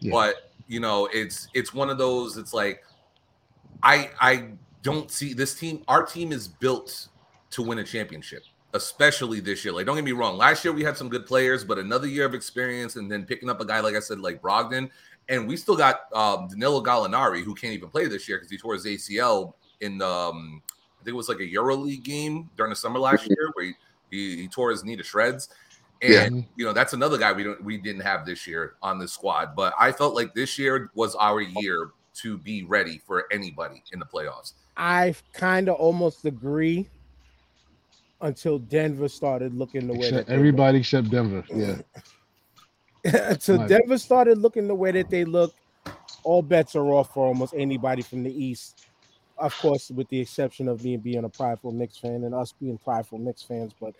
Yeah. But you know, it's it's one of those. It's like I I don't see this team. Our team is built to win a championship, especially this year. Like, don't get me wrong. Last year we had some good players, but another year of experience, and then picking up a guy like I said, like Brogdon, and we still got um, Danilo Gallinari, who can't even play this year because he tore his ACL in the, um, I think it was like a EuroLeague game during the summer last year where he, he, he tore his knee to shreds. And Yeah. you know that's another guy we don't we didn't have this year on the squad. But I felt like this year was our year to be ready for anybody in the playoffs. I kind of almost agree until Denver started looking the way that Except they everybody except Denver. Yeah. until Right. Denver started looking the way that they look, all bets are off for almost anybody from the East. Of course, with the exception of me being a prideful Knicks fan and us being prideful Knicks fans, but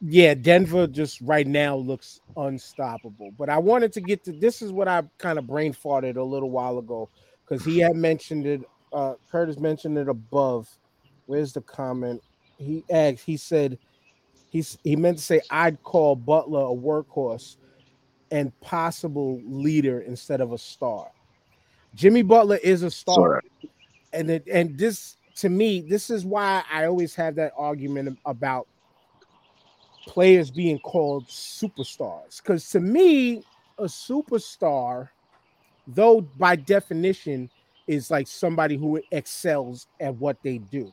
yeah, Denver just right now looks unstoppable. But I wanted to get to this is what I kind of brain farted a little while ago because he had mentioned it. Uh, Curtis mentioned it above. Where's the comment? He asked. He said he's he meant to say I'd call Butler a workhorse and possible leader instead of a star. Jimmy Butler is a star, and it, and this to me, this is why I always have that argument about players being called superstars. Because to me, a superstar, though by definition, is like somebody who excels at what they do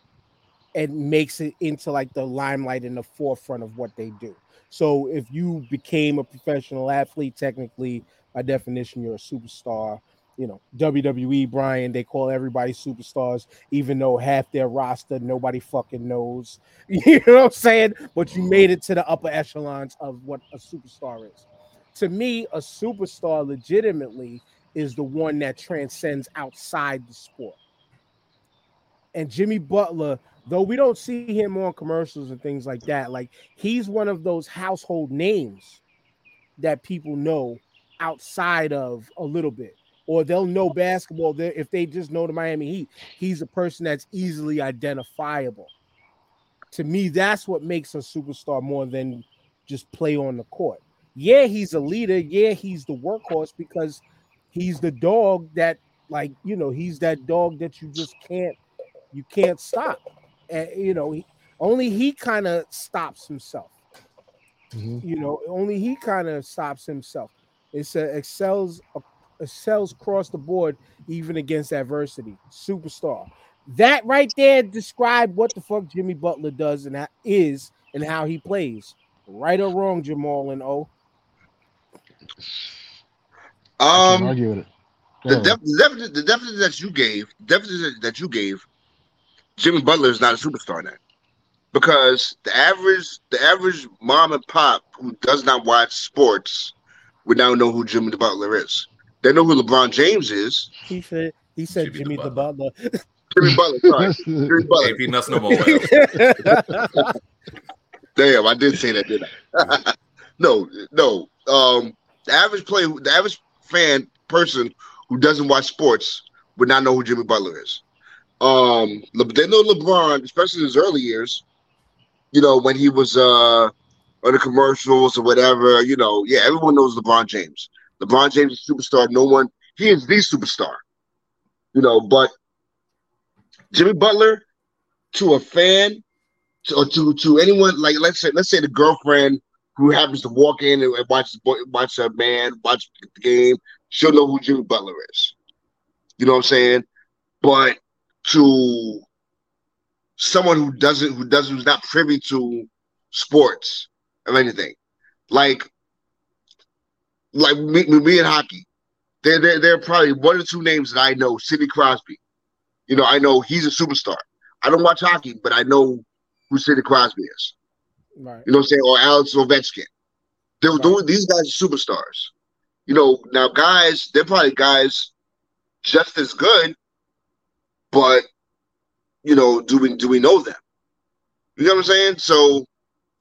and makes it into like the limelight in the forefront of what they do. So if you became a professional athlete, technically, by definition, you're a superstar. You know, WWE, Brian, they call everybody superstars, even though half their roster nobody fucking knows. You know what I'm saying? But you made it to the upper echelons of what a superstar is. To me, a superstar legitimately is the one that transcends outside the sport. And Jimmy Butler, though we don't see him on commercials and things like that, like he's one of those household names that people know outside of a little bit, or they'll know basketball there if they just know the Miami Heat. He's a person that's easily identifiable. To me, that's what makes a superstar more than just play on the court. Yeah, he's a leader. Yeah, he's the workhorse because he's the dog that like you know, he's that dog that you just can't you can't stop. And you know, he, only he kind of stops himself. You know, only he kind of stops himself. It's a excels excels across the board, even against adversity. Superstar. That right there describe what the fuck Jimmy Butler does and how, is and how he plays. Right or wrong, Jamal and O. Um, argue with it. Go the, ahead. def- the, definition, the definition that you gave, the definition that you gave, Jimmy Butler is not a superstar now, because the average, the average mom and pop who does not watch sports would now know who Jimmy Butler is. They know who LeBron James is. He said he said Jimmy, the Butler. Jimmy Butler, sorry, Jimmy Butler. AP nuts no more. Damn, I did say that, didn't I? no, no. Um, the average play, the average fan person who doesn't watch sports would not know who Jimmy Butler is. Um, they know LeBron, especially in his early years. You know when he was uh on the commercials or whatever. You know, yeah, everyone knows LeBron James. LeBron James is a superstar. No one, he is the superstar. You know, but Jimmy Butler to a fan to, or to to anyone like let's say let's say the girlfriend who happens to walk in and and watch watch a man watch the game, she'll know who Jimmy Butler is. You know what I'm saying? But to someone who doesn't who doesn't who's not privy to sports or anything, like like me, me me and hockey, they're, they're probably one or two names that I know. Sidney Crosby, you know, I know he's a superstar. I don't watch hockey, but I know who Sidney Crosby is. Right. You know what I'm saying? Or Alex Ovechkin. They're, they're- these guys are superstars. You know, now guys, they're probably guys just as good, but you know, do we do we know them? You know what I'm saying? So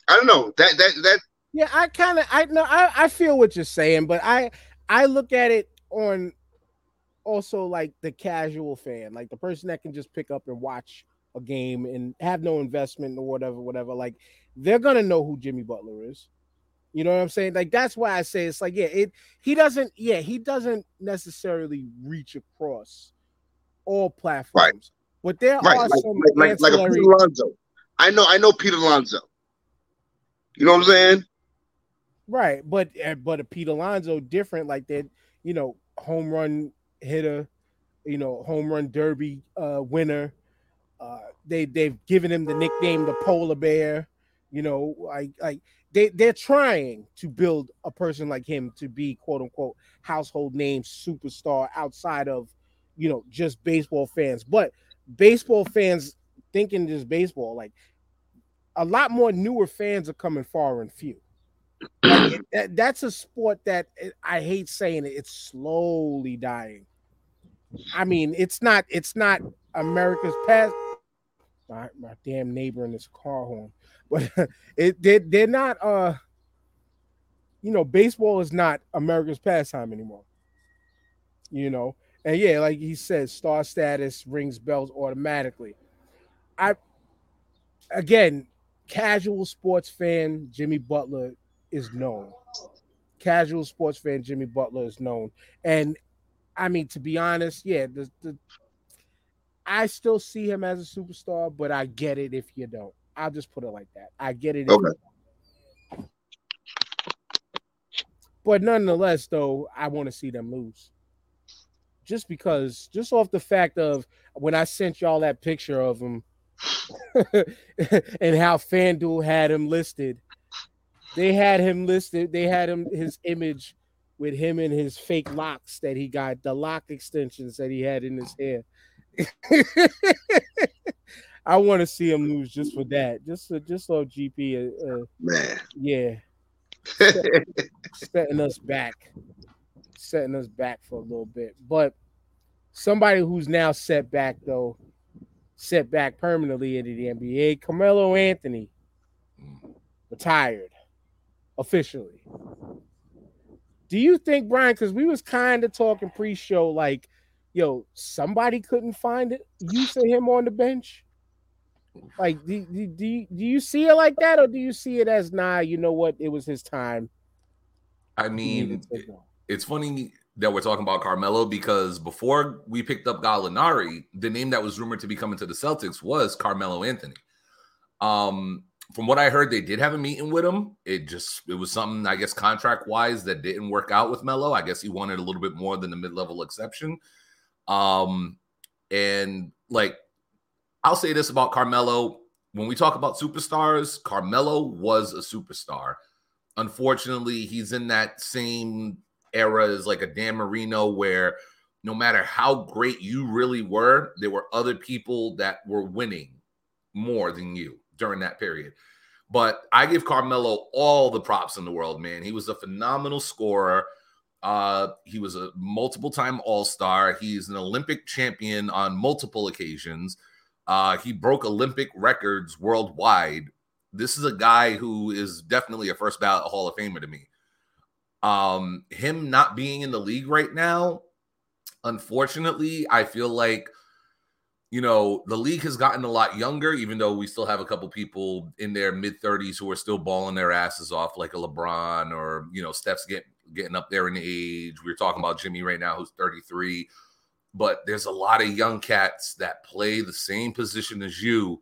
I don't know. That that that Yeah, I kind of I know I, I feel what you're saying, but I I look at it on also like the casual fan, like the person that can just pick up and watch a game and have no investment or whatever, whatever. Like they're gonna know who Jimmy Butler is. You know what I'm saying? Like that's why I say it's like, yeah, it he doesn't, yeah, he doesn't necessarily reach across all platforms. But there right, are like, some like, like, like a ancillary- Peter Alonso. I know I know Peter Alonso. You know what I'm saying? Right, but uh, but a Pete Alonso different, like that, you know, home run hitter, you know, home run derby uh winner. Uh they they've given him the nickname the polar bear, you know, like like they they're trying to build a person like him to be quote unquote household name superstar outside of you know just baseball fans. But baseball fans thinking just baseball, like a lot more newer fans are coming far and few. Like, it- that, that's a sport that it- I hate saying it. It's slowly dying. I mean, it's not. It's not America's past. My, my damn neighbor in this car horn, but it they're, they're not. Uh, you know, baseball is not America's pastime anymore. You know, and yeah, like he said, star status rings bells automatically. I again, casual sports fan Jimmy Butler is known. Casual sports fan Jimmy Butler is known, and I mean to be honest, yeah, the, the I still see him as a superstar, but I get it if you don't. I'll just put it like that. I get it. Okay. But nonetheless, though, I want to see them lose. Just because, just off the fact of when I sent y'all that picture of him and how FanDuel had him listed, they had him listed, they had him his image with him and his fake locks that he got, the lock extensions that he had in his hair. I want to see him lose just for that. Just so, just so GP, uh, uh, Man. yeah, set- setting us back, setting us back for a little bit. But somebody who's now set back though, set back permanently into the NBA, Carmelo Anthony, retired officially. Do you think Brian? Because we was kind of talking pre-show, like, yo, somebody couldn't find it use of him on the bench. Like, do, do, do, you, do you see it like that, or do you see it as nah? You know what? It was his time. I mean. It's funny that we're talking about Carmelo because before we picked up Gallinari, the name that was rumored to be coming to the Celtics was Carmelo Anthony. Um, from what I heard, they did have a meeting with him. It just it was something I guess contract wise that didn't work out with Melo. I guess he wanted a little bit more than the mid level exception. Um, and like I'll say this about Carmelo: when we talk about superstars, Carmelo was a superstar. Unfortunately, he's in that same era is like a Dan Marino, where no matter how great you really were, there were other people that were winning more than you during that period. But I give Carmelo all the props in the world, man. He was a phenomenal scorer. Uh, he was a multiple time All Star. He's an Olympic champion on multiple occasions. Uh, he broke Olympic records worldwide. This is a guy who is definitely a first ballot Hall of Famer to me. Um, him not being in the league right now, unfortunately, I feel like you know the league has gotten a lot younger, even though we still have a couple people in their mid 30s who are still balling their asses off, like a LeBron or you know Steph's getting getting up there in age. We are talking about Jimmy right now, who's 33 but there's a lot of young cats that play the same position as you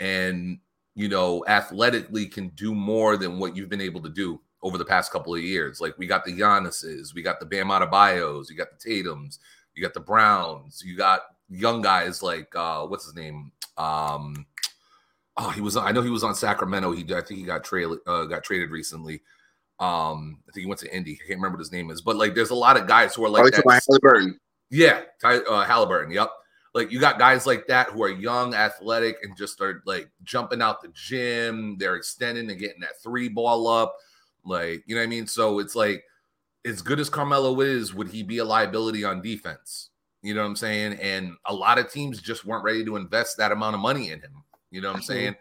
and you know athletically can do more than what you've been able to do over the past couple of years like we got the Giannis's, we got the Bam Adebayos, you got the Tatum's, you got the Browns, you got young guys like uh what's his name um oh he was I know he was on Sacramento he I think he got traded uh, got traded recently um I think he went to Indy I can't remember what his name is but like there's a lot of guys who are like Oh, that. Haliburton. Yeah, Ty, uh, Haliburton. Yep. Like you got guys like that who are young, athletic, and just start like jumping out the gym. They're extending and getting that three ball up. Like, you know what I mean? So it's like, as good as Carmelo is, would he be a liability on defense? You know what I'm saying? And a lot of teams just weren't ready to invest that amount of money in him. You know what I'm mm-hmm. saying?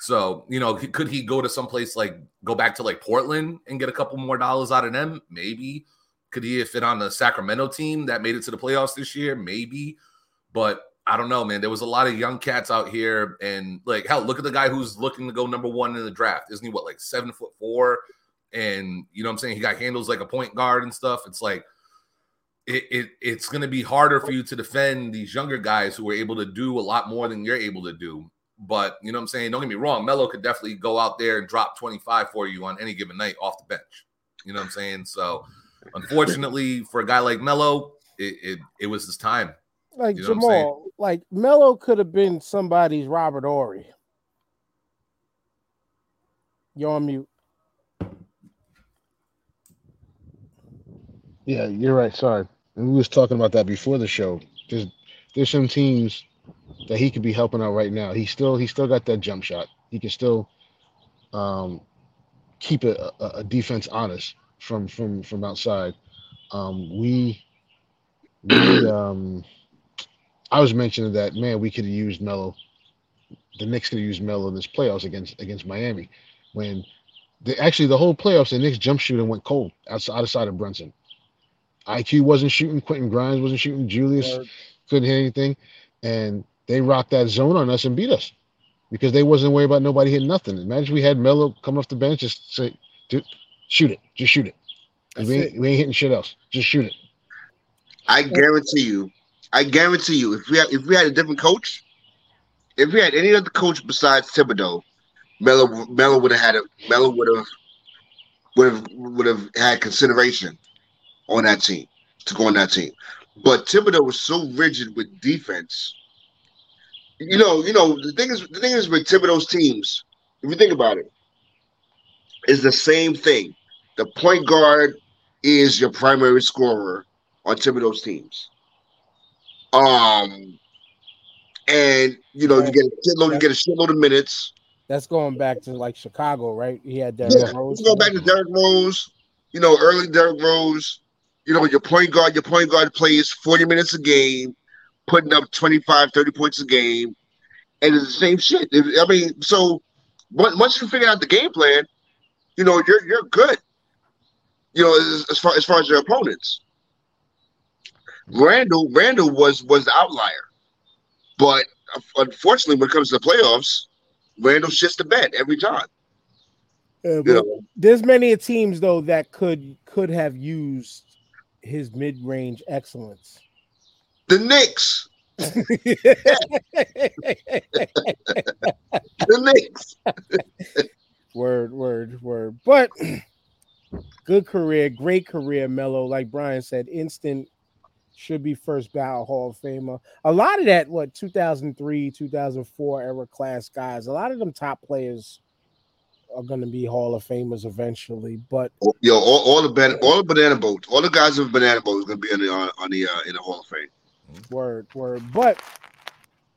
So, you know, could he go to someplace like go back to like Portland and get a couple more dollars out of them? Maybe. Could he fit on the Sacramento team that made it to the playoffs this year? Maybe. But I don't know, man. There was a lot of young cats out here, and like hell, look at the guy who's looking to go number one in the draft. Isn't he what like seven foot four? And you know what I'm saying? He got handles like a point guard and stuff. It's like it, it it's gonna be harder for you to defend these younger guys who are able to do a lot more than you're able to do. But you know what I'm saying? Don't get me wrong, Melo could definitely go out there and drop 25 for you on any given night off the bench. You know what I'm saying? So unfortunately, for a guy like Melo, it, it, it was his time. Like You know what I'm saying? Jamal, like Melo could have been somebody's Robert Horry. You're on mute. Yeah, you're right. Sorry. And we was talking about that before the show. There's there's some teams that he could be helping out right now. He still he still got that jump shot. He can still um keep a, a, a defense honest from from from outside. Um we we um I was mentioning that man, we could have used Melo. The Knicks could have used Melo in this playoffs against against Miami when the actually the whole playoffs the Knicks jump shooting went cold outside outside of Brunson. IQ wasn't shooting, Quentin Grimes wasn't shooting, Julius Word. couldn't hit anything, and they rocked that zone on us and beat us because they wasn't worried about nobody hitting nothing. Imagine if we had Melo come off the bench, just say, "Dude, shoot it, just shoot it. That's we, it. ain't, we ain't hitting shit else. Just shoot it." I guarantee you, I guarantee you, if we had if we had a different coach, if we had any other coach besides Thibodeau, Melo Melo would have had a Melo would have would have would have had consideration on that team to go on that team. But Thibodeau was so rigid with defense. You know, you know, the thing is the thing is with Thibodeau's teams, if you think about it, is the same thing. The point guard is your primary scorer on Thibodeau's teams. Um, and you know you get a shitload, you get a shitload of minutes. That's going back to like Chicago, right? He had that. Yeah, you go back to Derrick Rose. You know, early Derrick Rose. You know, your point guard, your point guard plays 40 minutes a game, putting up 25, 30 points a game. And it's the same shit. I mean, so on- once you figure out the game plan, you know, you're you're good. You know, as, as far as far as your opponents. Randall, Randall was was the outlier. But unfortunately, when it comes to the playoffs, Randall shits the bed every time. Yeah, You but know, there's many teams though that could could have used his mid-range excellence? The Knicks. the Knicks. word, word, word. But good career, great career, Melo. Like Brian said, instant should be first ballot Hall of Famer. A lot of that, what 2003, 2004 era class guys, a lot of them top players are going to be Hall of Famers eventually. But Yo, all, all the ban- all the banana boats, all the guys with banana boats going to be in the on, on the uh, in the Hall of Fame. Word, word. But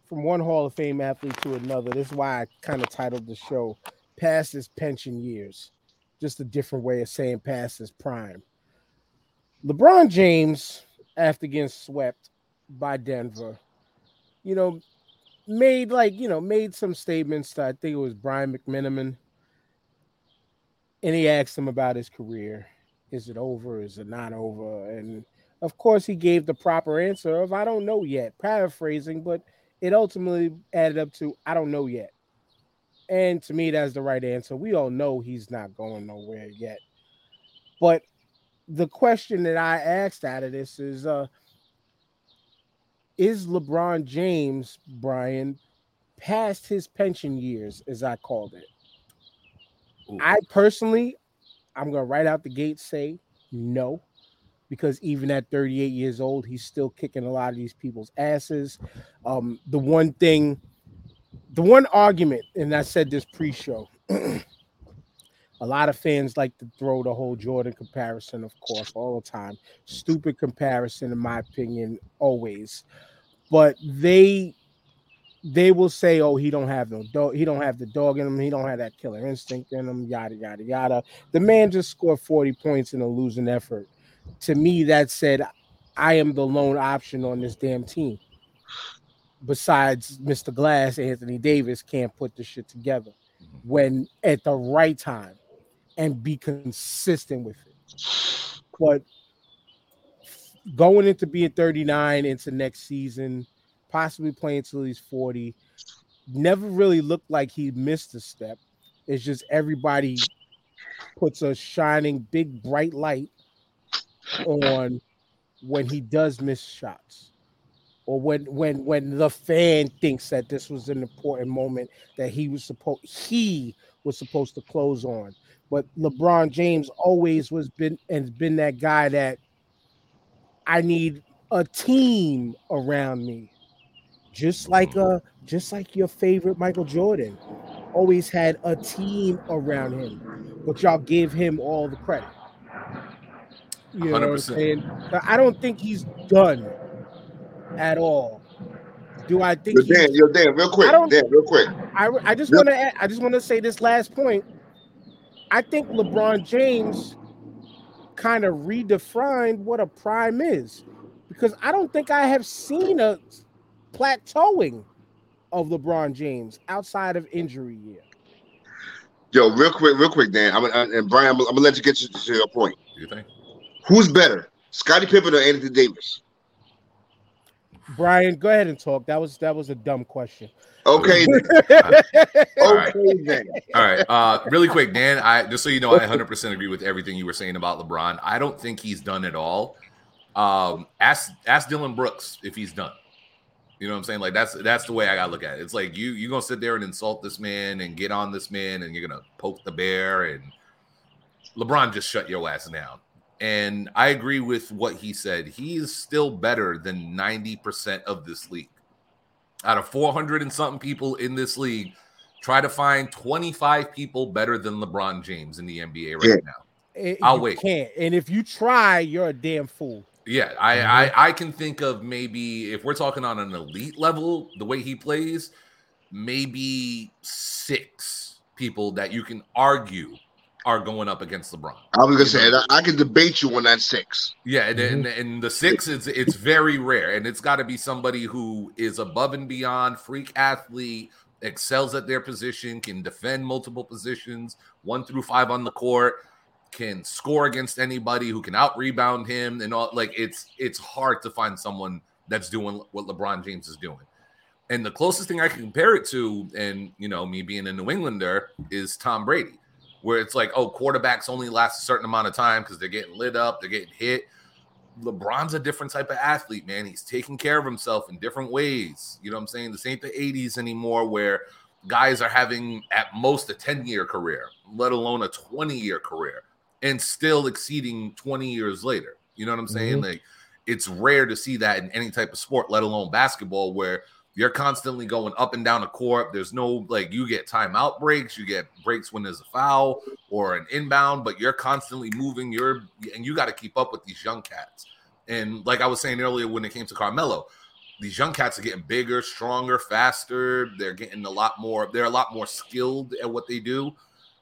from one Hall of Fame athlete to another, this is why I kind of titled the show Past His Pension Years. Just a different way of saying past his prime. LeBron James, after getting swept by Denver, you know, made like, you know, made some statements to, I think it was Brian McMenamin. And he asked him about his career. Is it over? Is it not over? And of course, he gave the proper answer of I don't know yet, paraphrasing, but it ultimately added up to I don't know yet. And to me, that's the right answer. We all know he's not going nowhere yet. But the question that I asked out of this is uh is LeBron James, Brian, past his pension years, as I called it? I personally, I'm gonna right out the gate say no because even at 38 years old, he's still kicking a lot of these people's asses. Um, the one thing, the one argument, and I said this pre-show, a lot of fans like to throw the whole Jordan comparison, of course, all the time. Stupid comparison, in my opinion, always. But they they will say, "Oh, he don't have no dog. He don't have the dog in him. He don't have that killer instinct in him." Yada yada yada. The man just scored 40 points in a losing effort to me, that said, I am the lone option on this damn team. Besides Mr. Glass, Anthony Davis can't put the shit together mm-hmm. when at the right time and be consistent with it. But going into being 39 into next season, possibly playing until he's 40, never really looked like he missed a step. It's just everybody puts a shining big bright light on when he does miss shots or when when when the fan thinks that this was an important moment that he was supposed he was supposed to close on. But LeBron James always was been and has been that guy that I need a team around me just like uh just like your favorite Michael Jordan always had a team around him but y'all gave him all the credit you know what I'm saying? But I don't think he's done at all. Do I think Yo, Dan, he's- yo, Dan, real quick, I don't- Dan, real quick. I, I just want to I just want to say this last point. I think LeBron James kind of redefined what a prime is because I don't think I have seen a plateauing of LeBron James outside of injury year. Yo, real quick, real quick, Dan. I'm, I, and Brian, I'm, I'm gonna let you get to, to your point. Do you think? Who's better, Scottie Pippen or Anthony Davis? Brian, go ahead and talk. That was that was a dumb question. Okay, All right. okay, then. All right. Uh, really quick, Dan. I just so you know, I 100% agree with everything you were saying about LeBron. I don't think he's done it all. Um, ask ask Dillon Brooks if he's done. You know what I'm saying? Like that's that's the way I gotta look at it. It's like you you gonna sit there and insult this man and get on this man and you're gonna poke the bear and LeBron just shut your ass down. And I agree with what he said. He is still better than 90% of this league. Out of 400 and something people in this league, try to find 25 people better than LeBron James in the NBA right Yeah. now. It- I'll you wait. Can't. And if you try, you're a damn fool. Yeah, I, I I can think of maybe if we're talking on an elite level, the way he plays, maybe six people that you can argue are going up against LeBron. I was gonna say and I, I can debate you on that six. Yeah, and, and, Mm-hmm. and the six is it's very rare, and it's got to be somebody who is above and beyond, freak athlete, excels at their position, can defend multiple positions, one through five on the court, can score against anybody, who can out rebound him, and all. Like it's it's hard to find someone that's doing what LeBron James is doing. And the closest thing I can compare it to, and you know, me being a New Englander, is Tom Brady, where it's like, oh, quarterbacks only last a certain amount of time because they're getting lit up, they're getting hit. LeBron's a different type of athlete, man. He's taking care of himself in different ways. You know what I'm saying? This ain't the 80s anymore where guys are having at most a 10 year career, let alone a 20 year career, and still exceeding 20 years later. You know what I'm saying? Mhm. Like it's rare to see that in any type of sport, let alone basketball, where you're constantly going up and down the court. There's no like you get timeout breaks, you get breaks when there's a foul or an inbound, but you're constantly moving. You're and you got to keep up with these young cats. And like I was saying earlier, when it came to Carmelo, these young cats are getting bigger, stronger, faster. They're getting a lot more. They're a lot more skilled at what they do.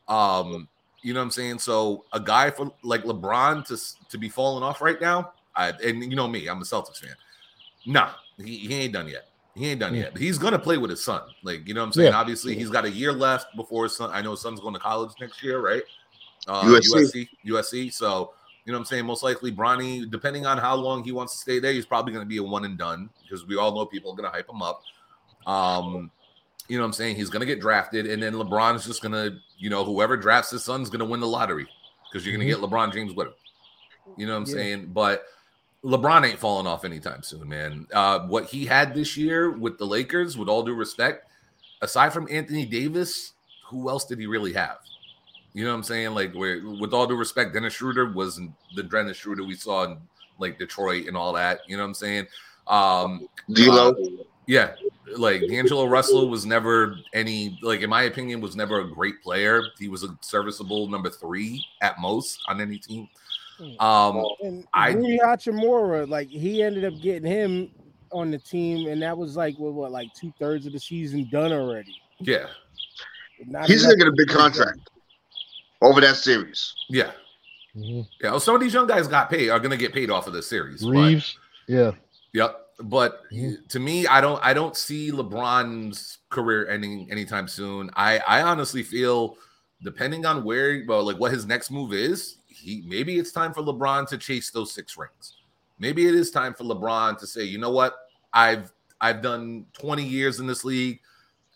Um, you know what I'm saying? So a guy for like LeBron to to be falling off right now, I and you know me, I'm a Celtics fan. Nah, he, he ain't done yet. He ain't done Yeah. yet. He's gonna play with his son. Like you know what I'm saying. Yeah. Obviously, he's got a year left before his son. I know his son's going to college next year, right? Uh, USC. USC, USC. So you know what I'm saying. Most likely, Bronny, depending on how long he wants to stay there, he's probably going to be a one and done because we all know people are going to hype him up. Um, you know what I'm saying? He's going to get drafted, and then LeBron is just going to, you know, whoever drafts his son's going to win the lottery because you're going to get LeBron James with him. You know what I'm Yeah. saying? But LeBron ain't falling off anytime soon, man. Uh, what he had this year with the Lakers, with all due respect, aside from Anthony Davis, who else did he really have? You know what I'm saying? Like, where, with all due respect, Dennis Schroeder wasn't the Dennis Schroeder we saw in like Detroit and all that. You know what I'm saying? Um, D'Lo. uh, yeah, like D'Angelo Russell was never any like in my opinion was never a great player. He was a serviceable number three at most on any team. Um, And I Rui Hachimura, like he ended up getting him on the team, and that was like what, what like two thirds of the season done already. yeah, Not He's enough gonna get a big be contract over that series. yeah, yeah. Well, some of these young guys got paid are gonna get paid off of this series. but- Reaves, yeah. Yep. But to me, I don't I don't see LeBron's career ending anytime soon. I I honestly feel depending on where well like what his next move is, he maybe it's time for LeBron to chase those six rings. Maybe it is time for LeBron to say, "You know what? I've I've done 20 years in this league.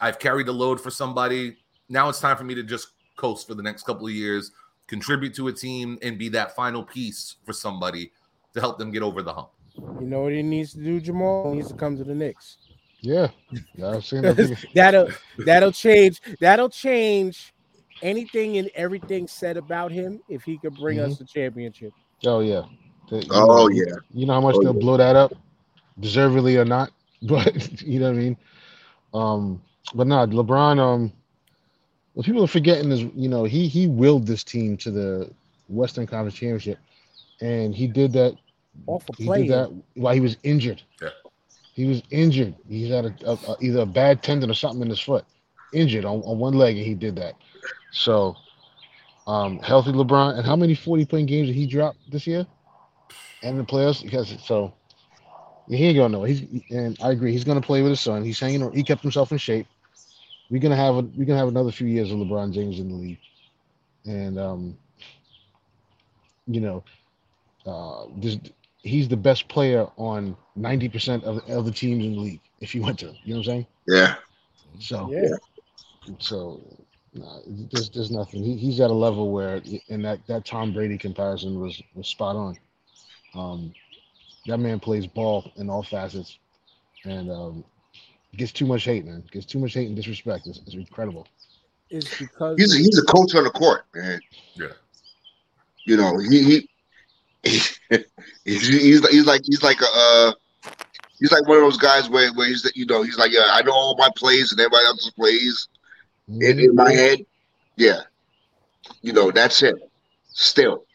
I've carried the load for somebody. Now it's time for me to just coast for the next couple of years, contribute to a team and be that final piece for somebody to help them get over the hump." You know what he needs to do, Jamal? He needs to come to the Knicks. Yeah, yeah, I've seen that. that'll that'll change. That'll change anything and everything said about him if he could bring us the championship. Oh yeah. They- you Oh, know, yeah. You know how much Oh, they'll yeah. blow that up, deservedly or not. But you know what I mean. Um, but no, LeBron. Um, what people are forgetting is you know he he willed this team to the Western Conference Championship, and he did that. Off a He play. did that while he was injured. Yeah. He was injured. He's had a, a, a- either a bad tendon or something in his foot, injured on, on one leg, and he did that. So, um, healthy LeBron. And how many forty point games did he drop this year? And the playoffs because so he ain't going nowhere. He's and I agree. He's gonna play with his son. He's hanging. On he kept himself in shape. We're gonna have a we're gonna have another few years of LeBron James in the league, and um, you know, uh, this he's the best player on ninety percent of the other teams in the league. If you went to, you know what I'm saying? Yeah. So Yeah. so nah, there's there's nothing. He, he's at a level where, and that that Tom Brady comparison was was spot on. Um, that man plays ball in all facets, and um, gets too much hate, man. Gets too much hate and disrespect. It's, it's incredible. It's because He's a, he's a coach on the court, man. Yeah. You know, he, he he's, he's like he's like he's like a uh, he's like one of those guys where where he's you know he's like yeah I know all my plays and everybody else's plays in, in my head. Yeah, you know that's it. Still,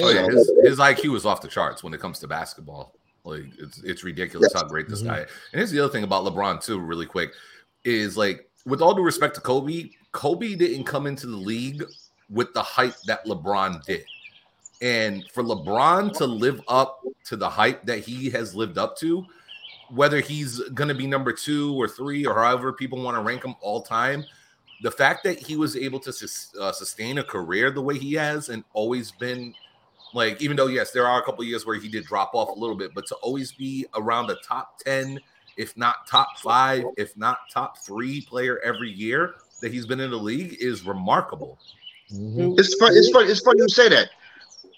Oh yeah, So- his, his IQ is off the charts when it comes to basketball. Like it's it's ridiculous how great this guy. is. And here's the other thing about LeBron too, really quick, is like with all due respect to Kobe, Kobe didn't come into the league with the hype that LeBron did. And for LeBron to live up to the hype that he has lived up to, whether he's going to be number two or three or however people want to rank him all time, the fact that he was able to sus- uh, sustain a career the way he has and always been like, even though, yes, there are a couple years where he did drop off a little bit, but to always be around the top 10, if not top five, if not top three player every year that he's been in the league is remarkable. it's fun. It's fun. It's funny you say that.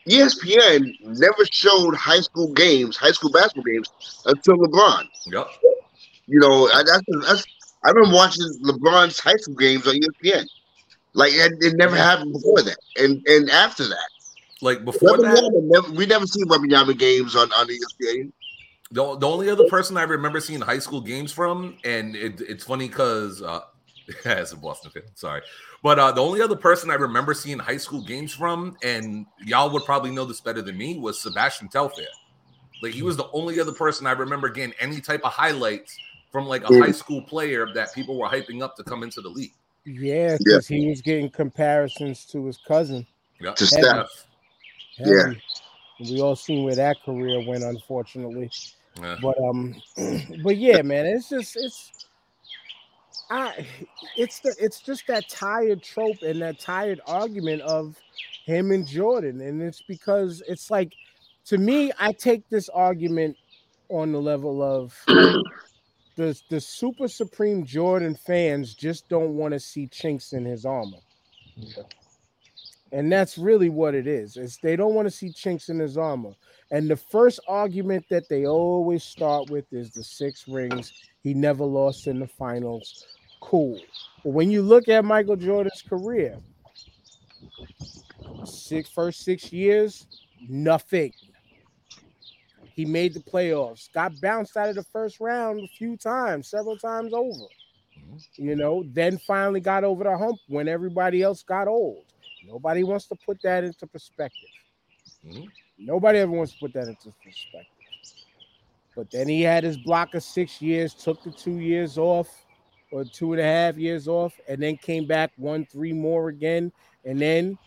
ESPN never showed high school games, high school basketball games until LeBron. Yep. You know, I, that's, that's I remember watching LeBron's high school games on ESPN. Like it, it never happened before that, and and after that, Like before that, never, we never seen Wembanyama games on on ESPN. The, the only other person I remember seeing high school games from, and it, it's funny because uh, as a Boston fan, sorry, but uh, the only other person I remember seeing high school games from, and y'all would probably know this better than me, was Sebastian Telfair. Like he was the only other person I remember getting any type of highlights from like a Mm. high school player that people were hyping up to come into the league. Yeah, because he was getting comparisons to his cousin. Yeah, To Heavy, Steph. heavy. Yeah. And we all seen where that career went, unfortunately. Yeah. But um, but yeah, man, it's just it's I it's the it's just that tired trope and that tired argument of him and Jordan, and it's because it's like to me, I take this argument on the level of the the super supreme Jordan fans just don't want to see chinks in his armor. And that's really what it is. Is they don't want to see chinks in his armor. And the first argument that they always start with is the six rings. He never lost in the finals. Cool. When you look at Michael Jordan's career, six first six years, nothing. He made the playoffs, got bounced out of the first round a few times, several times over. You know, then finally got over the hump when everybody else got old. Nobody wants to put that into perspective. Mhm. Nobody ever wants to put that into perspective. But then he had his block of six years, took the two years off or two and a half years off, and then came back, won three more again, and then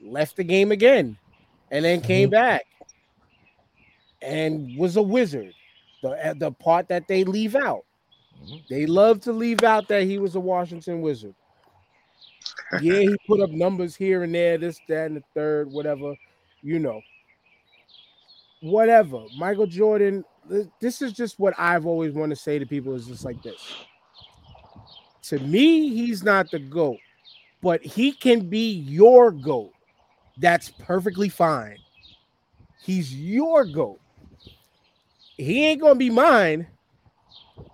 left the game again, and then mm-hmm. came back and was a wizard. The, the part that they leave out. Mm-hmm. They love to leave out that he was a Washington Wizard. Yeah, he put up numbers here and there, this, that, and the third, whatever, you know. Whatever. Michael Jordan, this is just what I've always wanted to say to people is just like this. To me, he's not the GOAT, but he can be your GOAT. That's perfectly fine. He's your GOAT. He ain't gonna be mine.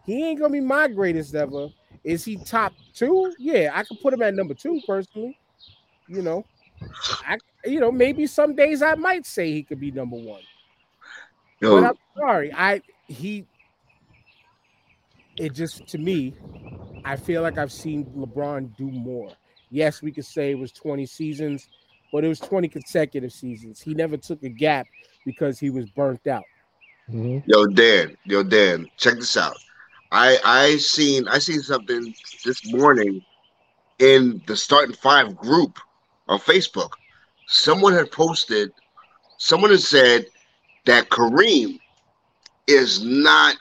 He ain't gonna be my greatest ever. Is he top two? Yeah, I could put him at number two personally. You know, I you know maybe some days I might say he could be number one. Yo, But I'm sorry, I he. It just to me, I feel like I've seen LeBron do more. Yes, we could say it was 20 seasons, but it was 20 consecutive seasons. He never took a gap because he was burnt out. Mm-hmm. Yo, Dan, yo, Dan, check this out. I I seen I seen something this morning in the starting five group on Facebook. Someone had posted, someone had said that Kareem is not.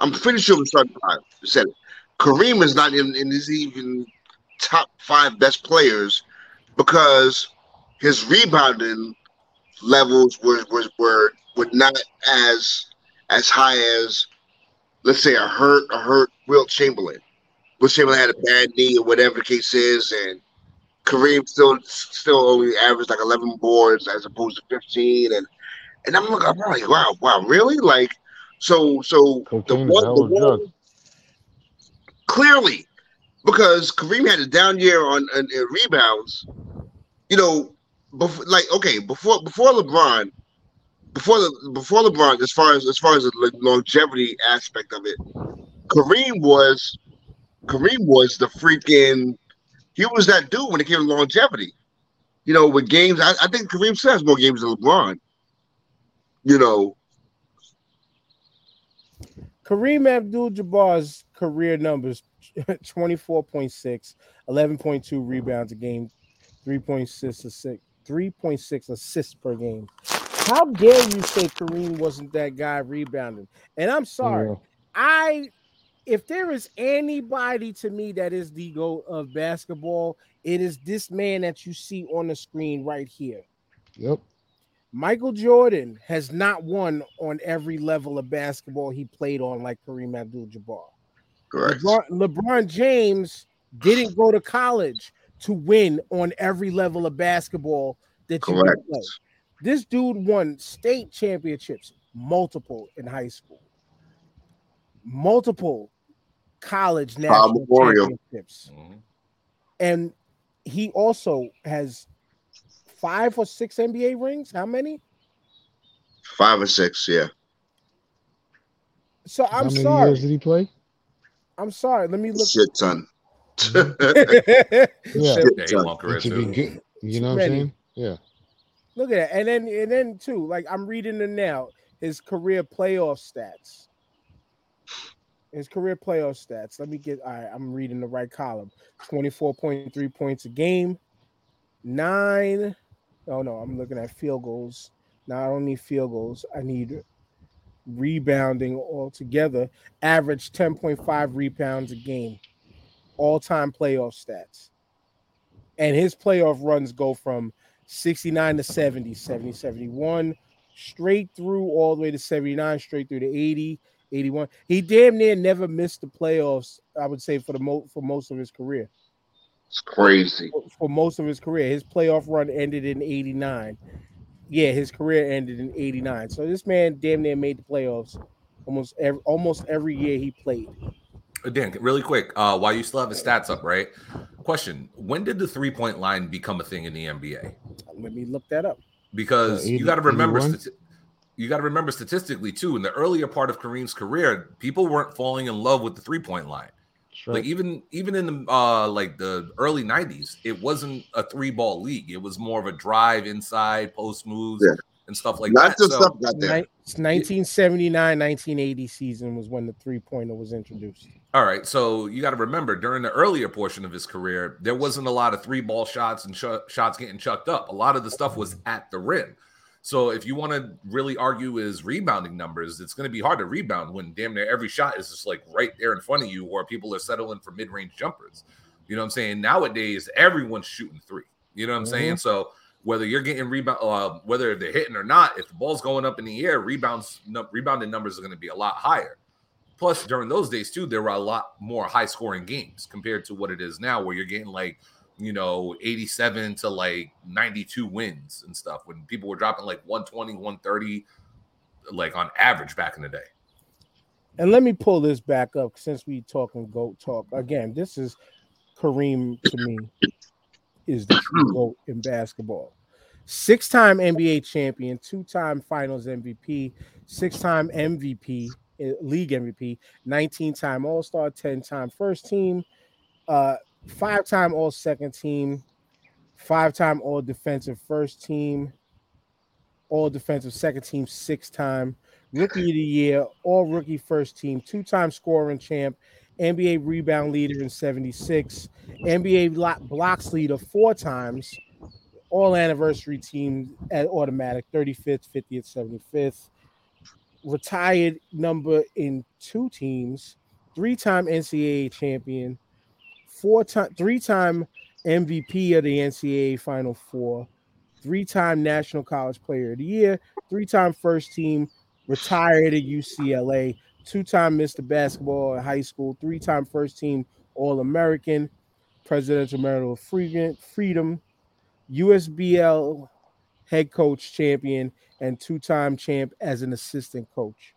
I'm pretty sure starting five said it. Kareem is not in, in his even top five best players because his rebounding levels were were were, were not as as high as let's say a hurt a hurt Wilt Chamberlain. Wilt Chamberlain had a bad knee or whatever the case is, and Kareem still still only averaged like 11 boards as opposed to 15, and and I'm looking, I'm like, wow, wow, really? Like, so so the Cocaine one, the of a drug. one clearly because Kareem had a down year on, on, in rebounds. You know, before like okay, before before LeBron, before the before LeBron, as far as as far as the longevity aspect of it, Kareem was Kareem was the freaking he was that dude when it came to longevity. You know, with games, I, I think Kareem still has more games than LeBron. You know, Kareem Abdul Jabbar's career numbers 24.6, 11.2 rebounds a game, 3.6 assists, 3.6 assists per game. How dare you say Kareem wasn't that guy rebounding? And I'm sorry. Yeah. I if there is anybody to me that is the goat of basketball, it is this man that you see on the screen right here. Yep. Michael Jordan has not won on every level of basketball he played on like Kareem Abdul-Jabbar. correct. LeBron, LeBron James didn't go to college to win on every level of basketball that you can Correct. play. This dude won state championships, multiple in high school, multiple college national Memorial. championships, mm-hmm. and he also has five or six NBA rings. How many? Five or six, yeah. So I'm How many sorry. years did he play? I'm sorry. Let me look. Shit ton. Yeah. Shit Yeah, he ton. career to be too. good, you know what I'm saying? Yeah. Look at that. And then and then too, like I'm reading it now, his career playoff stats. His career playoff stats. Let me get all right, I'm reading the right column. 24.3 points a game, nine. Oh no, I'm looking at field goals. Now I don't need field goals. I need rebounding altogether. Average 10.5 rebounds a game. All-time playoff stats. And his playoff runs go from 69 to 70, 70, 71, straight through all the way to 79, straight through to 80, 81. He damn near never missed the playoffs, I would say, for the mo- for most of his career. It's crazy. For- For most of his career. His playoff run ended in 89. Yeah, his career ended in 89. So this man damn near made the playoffs almost every almost every year he played. Dan, really quick, uh, while you still have his stats up, right? Question: When did the three point line become a thing in the NBA? Let me look that up. Because Uh, you got to remember, stati- you got to remember statistically too. In the earlier part of Kareem's career, people weren't falling in love with the three point line. Sure. Like even even in the uh like the early '90s, it wasn't a three ball league. It was more of a drive inside, post moves, Yeah. and stuff like Lots that. of So- stuff got there. Ni- 1979 1980 season was when the three pointer was introduced. All right, so you got to remember during the earlier portion of his career, there wasn't a lot of three ball shots and sh- shots getting chucked up. A lot of the stuff was at the rim. So if you want to really argue his rebounding numbers, it's going to be hard to rebound when damn near every shot is just like right there in front of you, or people are settling for mid range jumpers. You know what I'm saying? Nowadays, everyone's shooting three. You know what I'm saying? So whether you're getting rebound, uh, whether they're hitting or not, if the ball's going up in the air, rebounds, no, rebounding numbers are going to be a lot higher. Plus, during those days too, there were a lot more high scoring games compared to what it is now, where you're getting like, you know, 87 to like 92 wins and stuff when people were dropping like 120, 130, like on average back in the day. And let me pull this back up since we talking goat talk again. This is Kareem to me is the true goat in basketball. Six-time NBA champion, two-time Finals MVP, six-time MVP, uh, league MVP, 19-time All-Star, 10-time first team, uh, five-time All-Second team, five-time All-Defensive first team, All-Defensive second team, six-time. Rookie of the Year, All Rookie First Team, two-time scoring champ, NBA rebound leader in 76, NBA lo- blocks leader four times, all anniversary team at automatic 35th, 50th, 75th, retired number in two teams, three-time NCAA champion, four-time, three-time MVP of the NCAA Final Four, three-time National College Player of the Year, three-time first team, retired at UCLA, two-time Mr. Basketball at high school, three-time first team All-American, Presidential Medal of Freedom, USBL head coach champion, and two-time champ as an assistant coach.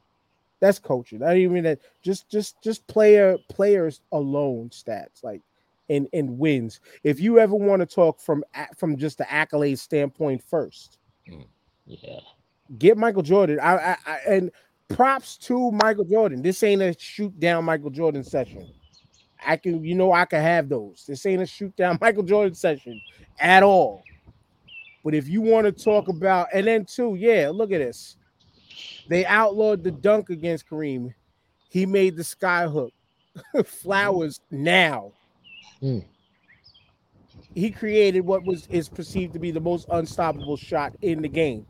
That's coaching. I don't even that just just just player players alone stats like and and wins. If you ever want to talk from from just the accolade standpoint first, mm, Yeah. get Michael Jordan. I, I, I and props to Michael Jordan. This ain't a shoot down Michael Jordan session. I can, you know, I can have those. This ain't a shoot down Michael Jordan session at all. But if you want to talk about, and then too, yeah, look at this. They outlawed the dunk against Kareem. He made the sky hook. Flowers now. Hmm. He created what was is perceived to be the most unstoppable shot in the game.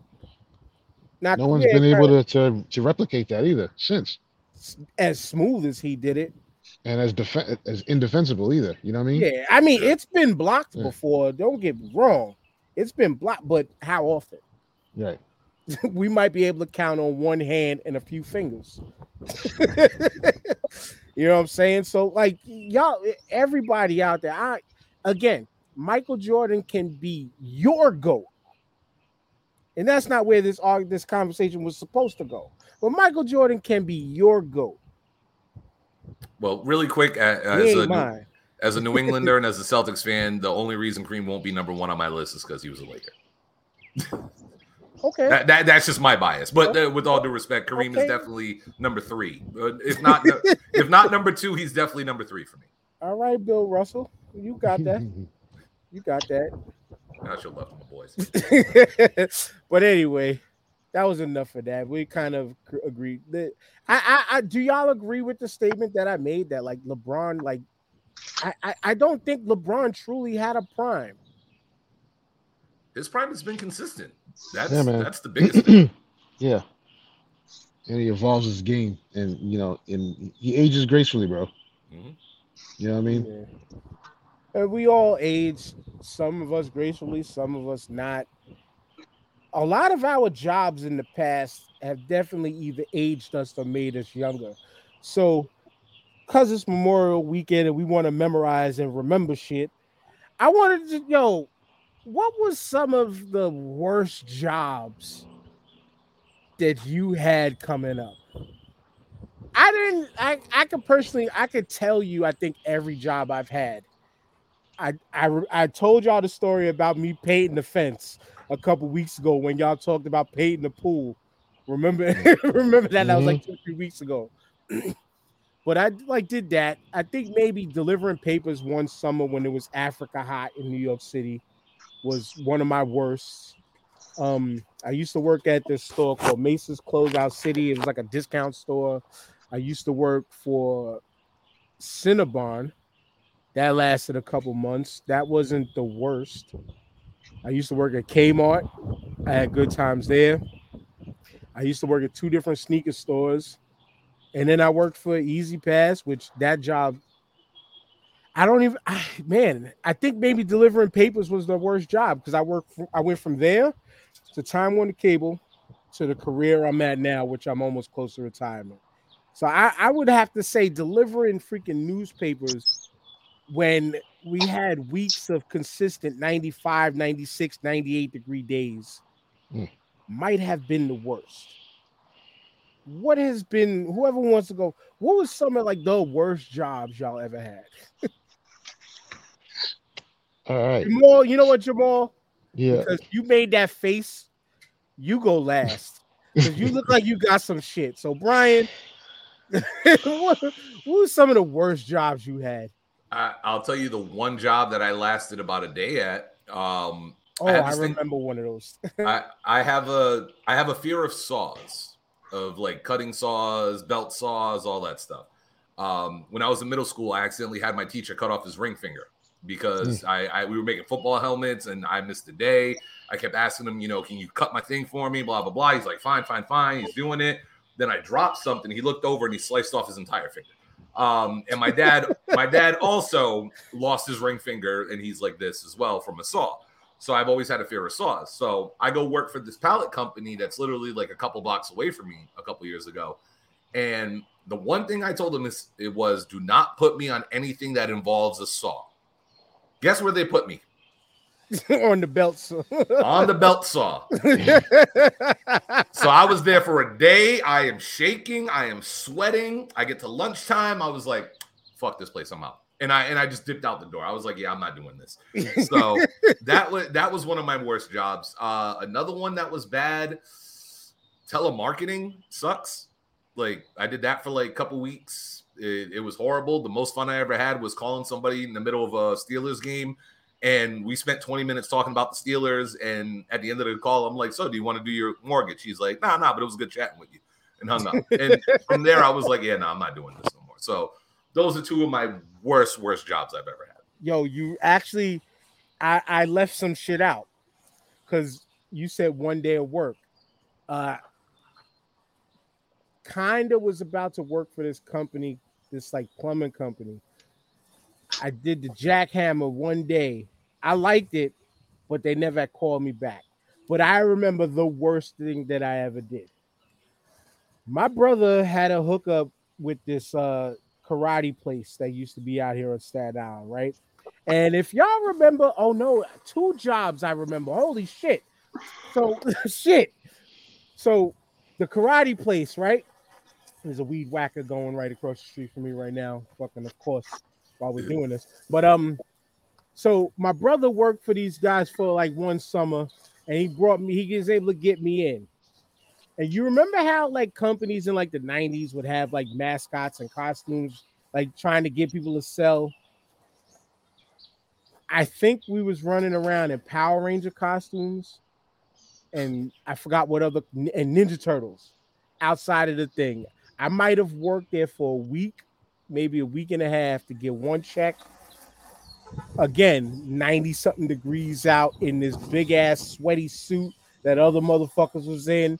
Now, No one's been able to, to to replicate that either since, as smooth as he did it. and as def- as indefensible either. You know what I mean? Yeah, I mean it's been blocked Yeah. before. Don't get me wrong, it's been blocked, but how often? Right. we might be able to count on one hand and a few fingers. you know what I'm saying? So, like, y'all, everybody out there, I again, Michael Jordan can be your goat And that's not where this this conversation was supposed to go. But Michael Jordan can be your goat. Well, really quick, as a, mine. as a New Englander and as a Celtics fan, the only reason Kareem won't be number one on my list is because he was a Laker. Okay. That, that- that's just my bias. But uh, with all due respect, Kareem Okay. is definitely number three. Uh, if not, if not number two, he's definitely number three for me. All right, Bill Russell. You got that. you got that. I should love to my boys. but anyway, that was enough of that. We kind of agreed. That, I, I, I, do y'all agree with the statement that I made that like LeBron, like, I, I, I don't think LeBron truly had a prime. His prime has been consistent. That's yeah, that's the biggest thing. yeah. And he evolves his game, and you know, and he ages gracefully, bro. Mhm. You know what I mean? And we all age, some of us gracefully, some of us not. A lot of our jobs in the past have definitely either aged us or made us younger. So, because it's Memorial Weekend and we want to memorize and remember shit, I wanted to, yo, what was some of the worst jobs that you had coming up? I didn't. I I could personally. I could tell you. I think every job I've had. I I I told y'all the story about me painting the fence a couple weeks ago when y'all talked about painting the pool. Remember? remember that? That was like mm-hmm. two three weeks ago. but I like did that. I think maybe delivering papers one summer when it was Africa hot in New York City was one of my worst. Um, I used to work at this store called Mace's Closeout City. It was like a discount store. I used to work for Cinnabon. That lasted a couple months. That wasn't the worst. I used to work at Kmart. I had good times there. I used to work at two different sneaker stores. And then I worked for E-ZPass, which that job, I don't even, I, man, I think maybe delivering papers was the worst job because I worked, I went from there to Time Warner Cable to the career I'm at now, which I'm almost close to retirement. So I, I would have to say delivering freaking newspapers when we had weeks of consistent 95, 96, 98 degree days Mm. might have been the worst. What has been whoever wants to go, what was some of like the worst jobs y'all ever had? All right. Jamal, you know what, Jamal? Yeah. Because you made that face, you go last. Because you look like you got some shit. So, Brian, what, what was some of the worst jobs you had? I, I'll tell you the one job that I lasted about a day at. Um, Oh, had I, this thing- remember one of those. I, I have a I have a fear of saws, of like cutting saws, belt saws, all that stuff. Um, when I was in middle school, I accidentally had my teacher cut off his ring finger because I, I we were making football helmets and I missed the day. I kept asking him, you know, can you cut my thing for me? Blah blah blah. He's like, fine, fine, fine. He's doing it. Then I dropped something. He looked over and he sliced off his entire finger. Um, and my dad, my dad also lost his ring finger, and he's like this as well from a saw. So I've always had a fear of saws. So I go work for this pallet company that's literally like a couple blocks away from me a couple years ago. And the one thing I told him is it was do not put me on anything that involves a saw. Guess where they put me? on the belt saw. On the belt saw. so I was there for a day. I am shaking. I am sweating. I get to lunchtime. I was like, fuck this place. I'm out. And I and I just dipped out the door. I was like, yeah, I'm not doing this. So that was that was one of my worst jobs. Uh another one that was bad. Telemarketing sucks. Like I did that for like a couple weeks. It, it was horrible. The most fun I ever had was calling somebody in the middle of a Steelers game and we spent 20 minutes talking about the Steelers. And at the end of the call, I'm like, "So, do you want to do your mortgage?" He's like, "Nah, nah," but it was good chatting with you, and hung up. And from there, I was like, "Yeah, no, I'm not doing this no more." So, those are two of my worst, worst jobs I've ever had. Yo, you actually, I I left some shit out because you said one day of work. Uh, kinda was about to work for this company, this like plumbing company. I did the jackhammer one day. I liked it, but they never called me back. But I remember the worst thing that I ever did. My brother had a hookup with this uh karate place that used to be out here on Staten Island, right? And if y'all remember, oh no, two jobs I remember. Holy shit. so shit. So the karate place, right? There's a weed whacker going right across the street from me right now. Fucking, of course, while we're doing this. But um, so my brother worked for these guys for like one summer, and he brought me. He was able to get me in. And you remember how like companies in like the '90s would have like mascots and costumes, like trying to get people to sell. I think we was running around in Power Ranger costumes, and I forgot what other and Ninja Turtles outside of the thing. I might have worked there for a week, maybe a week and a half to get one check. Again, 90 something degrees out in this big ass sweaty suit that other motherfuckers was in.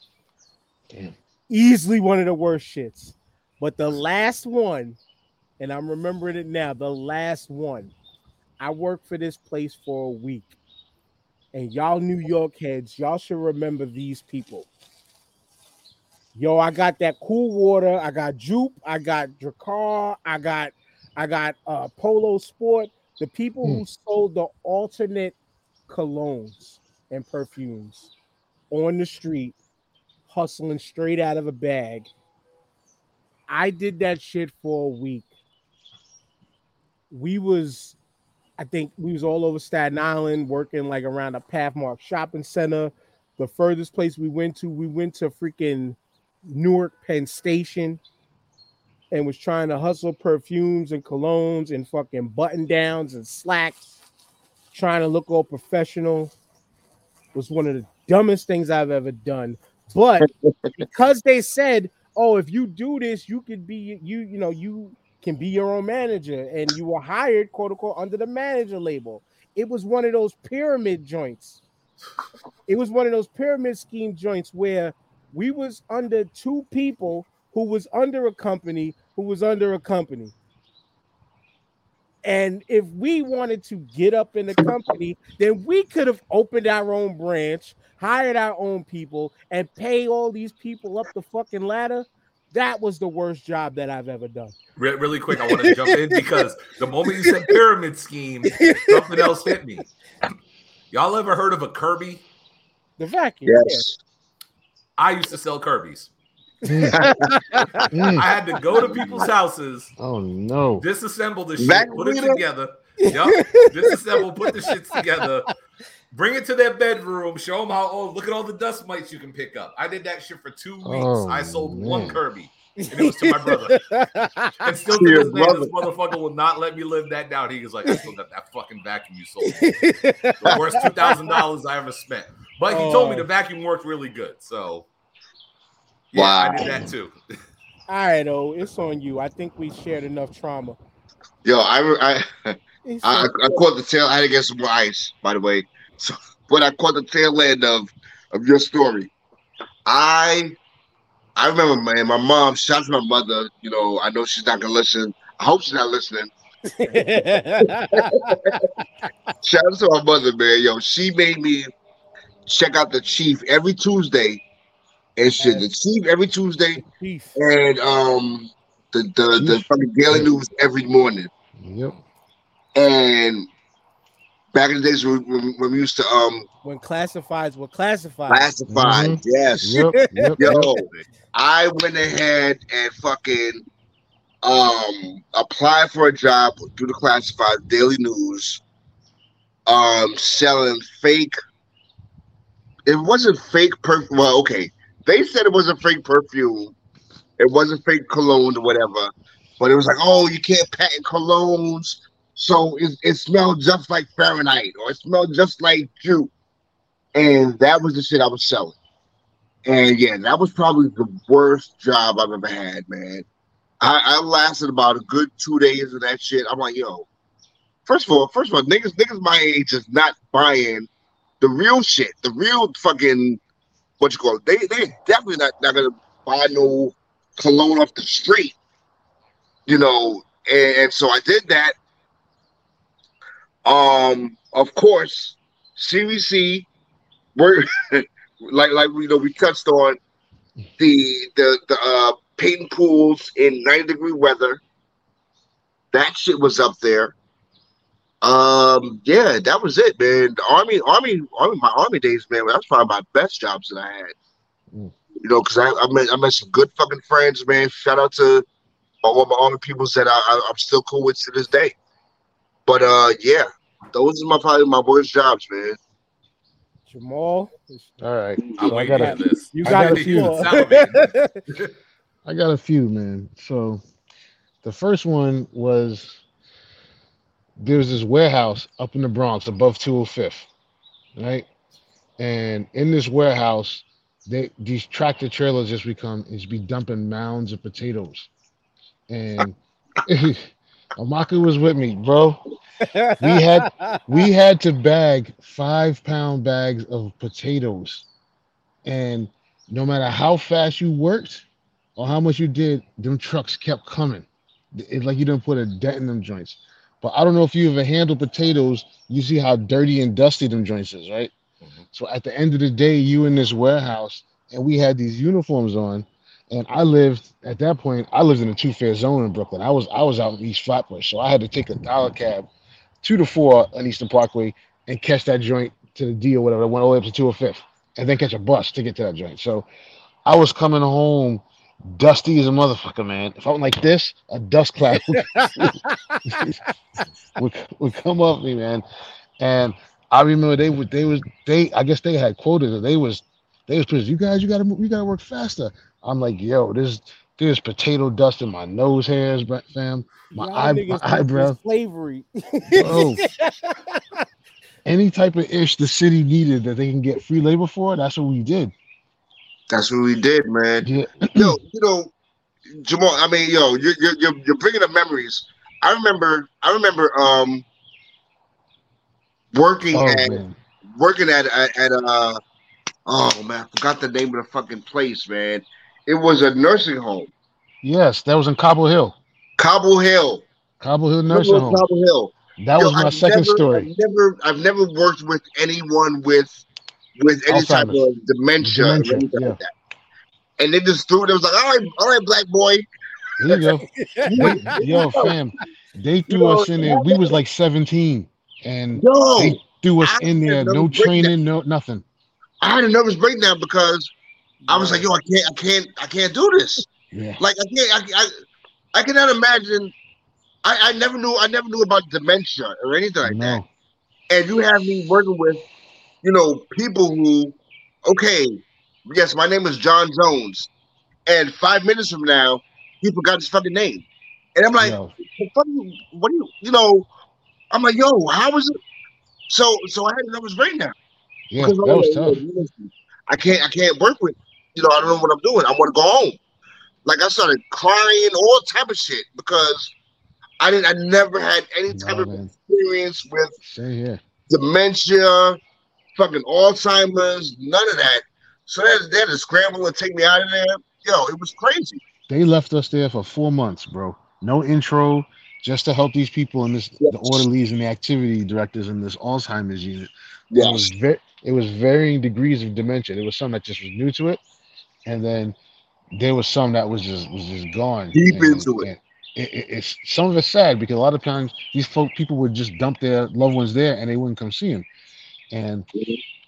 Damn. Easily one of the worst shits. But the last one, and I'm remembering it now, the last one, I worked for this place for a week. And y'all New York heads, y'all should remember these people. Yo, I got that cool water. I got Joop. I got Drakkar. I got I got uh Polo Sport. The people who sold the alternate colognes and perfumes on the street, hustling straight out of a bag. I did that shit for a week. We was, I think we was all over Staten Island working like around a Pathmark shopping center. The furthest place we went to, we went to freaking Newark Penn Station and was trying to hustle perfumes and colognes and fucking button downs and slacks, trying to look all professional. Was one of the dumbest things I've ever done. But because they said, "Oh, if you do this, you could be you, you know, you can be your own manager," and you were hired, quote unquote, under the manager label. It was one of those pyramid joints. It was one of those pyramid scheme joints where we was under two people who was under a company who was under a company. And if we wanted to get up in the company, then we could have opened our own branch, hired our own people, and pay all these people up the fucking ladder. That was the worst job that I've ever done. Re- really quick, I want to jump in because the moment you said pyramid scheme, something else hit me. Y'all ever heard of a Kirby? The vacuum. Yes. I used to sell Kirby's. Mm. I had to go to people's houses, Oh no. disassemble the shit, Vacuum put it together. Yep. disassemble, put the shits together, bring it to their bedroom, show them how, oh, look at all the dust mites you can pick up. I did that shit for two oh, weeks. Oh, I sold one. Kirby, and it was to my brother. And still to Your this day, this motherfucker will not let me live that down. He was like, I still got that fucking vacuum you sold. the worst two thousand dollars I ever spent. But he told me Oh. the vacuum worked really good. So yeah, I did that too. All right, oh, it's on you. I think we shared enough trauma. Yo, I I It's I, I caught the tail. I had to get some more ice, by the way. So, but I caught the tail end of of your story. I I remember, man. My mom. Shout out to my mother. You know, I know she's not gonna listen. I hope she's not listening. Shout out to my mother, man. Yo, she made me check out the chief every Tuesday and shit. The chief every Tuesday Beef. and um the the, the fucking daily news every morning. Yep. And back in the days when, when, when we used to um when classifieds were classified. classify, Mhm. yes. Yep. Yep. Yo, I went ahead and fucking um applied for a job through the classified daily news, um, selling fake. It wasn't fake perfume. Well, okay, they said it wasn't fake perfume. It wasn't fake cologne or whatever, but it was like, oh, you can't patent colognes, so it, it smelled just like Fahrenheit or it smelled just like Jew, and that was the shit I was selling. And yeah, that was probably the worst job I've ever had, man. I, I lasted about a good two days of that shit. I'm like, yo, first of all, first of all, niggas, niggas my age is not buying the real shit, the real fucking what you call it. They they definitely not, not gonna buy no cologne off the street. You know, and, and so I did that. Um, of course, CVC, we're like like you know we touched on the the the uh painting pools in 90 degree weather. That shit was up there. Um, yeah, that was it, man. The army, army, army. My army days, man. That's probably my best jobs that I had. Mm. You know, because I, I met I met some good fucking friends, man. Shout out to all my army peoples that I, I I'm still cool with to this day. But uh, yeah, those are my probably my worst jobs, man. Jamal. All right. So I got for a, this. You I got got a a few. few. I got a few, man. So the first one was there was this warehouse up in the Bronx above 205th, right? And in this warehouse, they these tractor trailers just become is be dumping mounds of potatoes. And Amaka was with me, bro. We had we had to bag five pound bags of potatoes. And no matter how fast you worked or how much you did, them trucks kept coming. It's like you didn't put a dent in them joints. But I don't know if you ever handle potatoes, you see how dirty and dusty them joints is, right? Mm-hmm. So at the end of the day, you in this warehouse, and we had these uniforms on, and I lived at that point. I lived in a two-fare zone in Brooklyn. I was I was out in East Flatbush, so I had to take a dollar cab, two to four on Eastern Parkway, and catch that joint to the D or whatever. that went all the way up to two or fifth, and then catch a bus to get to that joint. So I was coming home dusty as a motherfucker, man. If I went like this, a dust cloud would, would come off me, man. And I remember they would they was they I guess they had quotas and they was they was. You guys, you gotta move, you gotta work faster. I'm like, yo, this there's potato dust in my nose hairs, fam. My Y'all eye, my think eyebrow. slavery. Bro. Any type of ish the city needed that they can get free labor for, that's what we did. That's what we did, man. Yeah. yo, you know, Jamal. I mean, yo, you're you're you're, you're bringing up memories. I remember. I remember. Um, working Oh at man. working at at, at uh. Oh man, I forgot the name of the fucking place, man. It was a nursing home, Yes, that was in Cobble Hill. Cobble Hill. Cobble Hill Nursing Home. Cobble Hill. That Yo, was my I've second never- story. I've never, I've never worked with anyone with with any type of dementia, or Dementia, anything yeah. like that. And they just threw it. It was like, all right, all right, black boy. There you go. They- yo, fam, they threw Yo, us in there. We was like 17, and Yo, they threw us I in there. No no breakdown. training, no nothing. I had a nervous breakdown because I was like, yo, I can't, I can't, I can't do this. Yeah. Like I can't, I, I, I cannot imagine. I, I never knew, I never knew about dementia or anything like that. And you have me working with, you know, people who, okay, yes, my name is John Jones, and five minutes from now, he forgot his fucking name, and I'm like, Yo. "The fuck you- what do you, you know? I'm like, yo, how is it? So, so I had a nervous breakdown. Yeah, Because that was like, tough. I can't, I can't work with, you know, I don't know what I'm doing. I want to go home. Like I started crying, all type of shit because I didn't, I never had any type No, of man. experience with dementia, fucking Alzheimer's, none of that. So they had, they had to scramble and take me out of there. Yo, it was crazy. They left us there for four months, bro. No intro, just to help these people in this, the orderlies and the activity directors in this Alzheimer's unit. And It was Yes. very, it was varying degrees of dementia. There was some that just was new to it, and then there was some that was just was just gone Deep And- into it. It, it, it's some of it's sad because a lot of times these folk people would just dump their loved ones there and they wouldn't come see them, and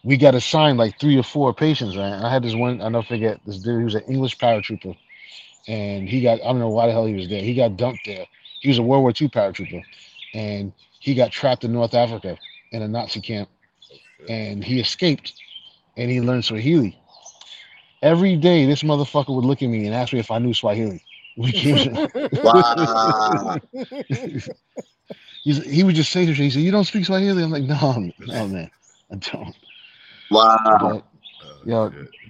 we got assigned like three or four patients. Right? I had this one, I don't forget this dude. He was an English paratrooper, and he got I don't know why the hell he was there. He got dumped there. He was a World War II paratrooper, and he got trapped in North Africa in a Nazi camp, and he escaped, and he learned Swahili. Every day, this motherfucker would look at me and ask me if I knew Swahili. Wow. He's, he would just say to me, he said, "You don't speak Swahili." I'm like, "No, no, man, I don't." Wow. But, yo,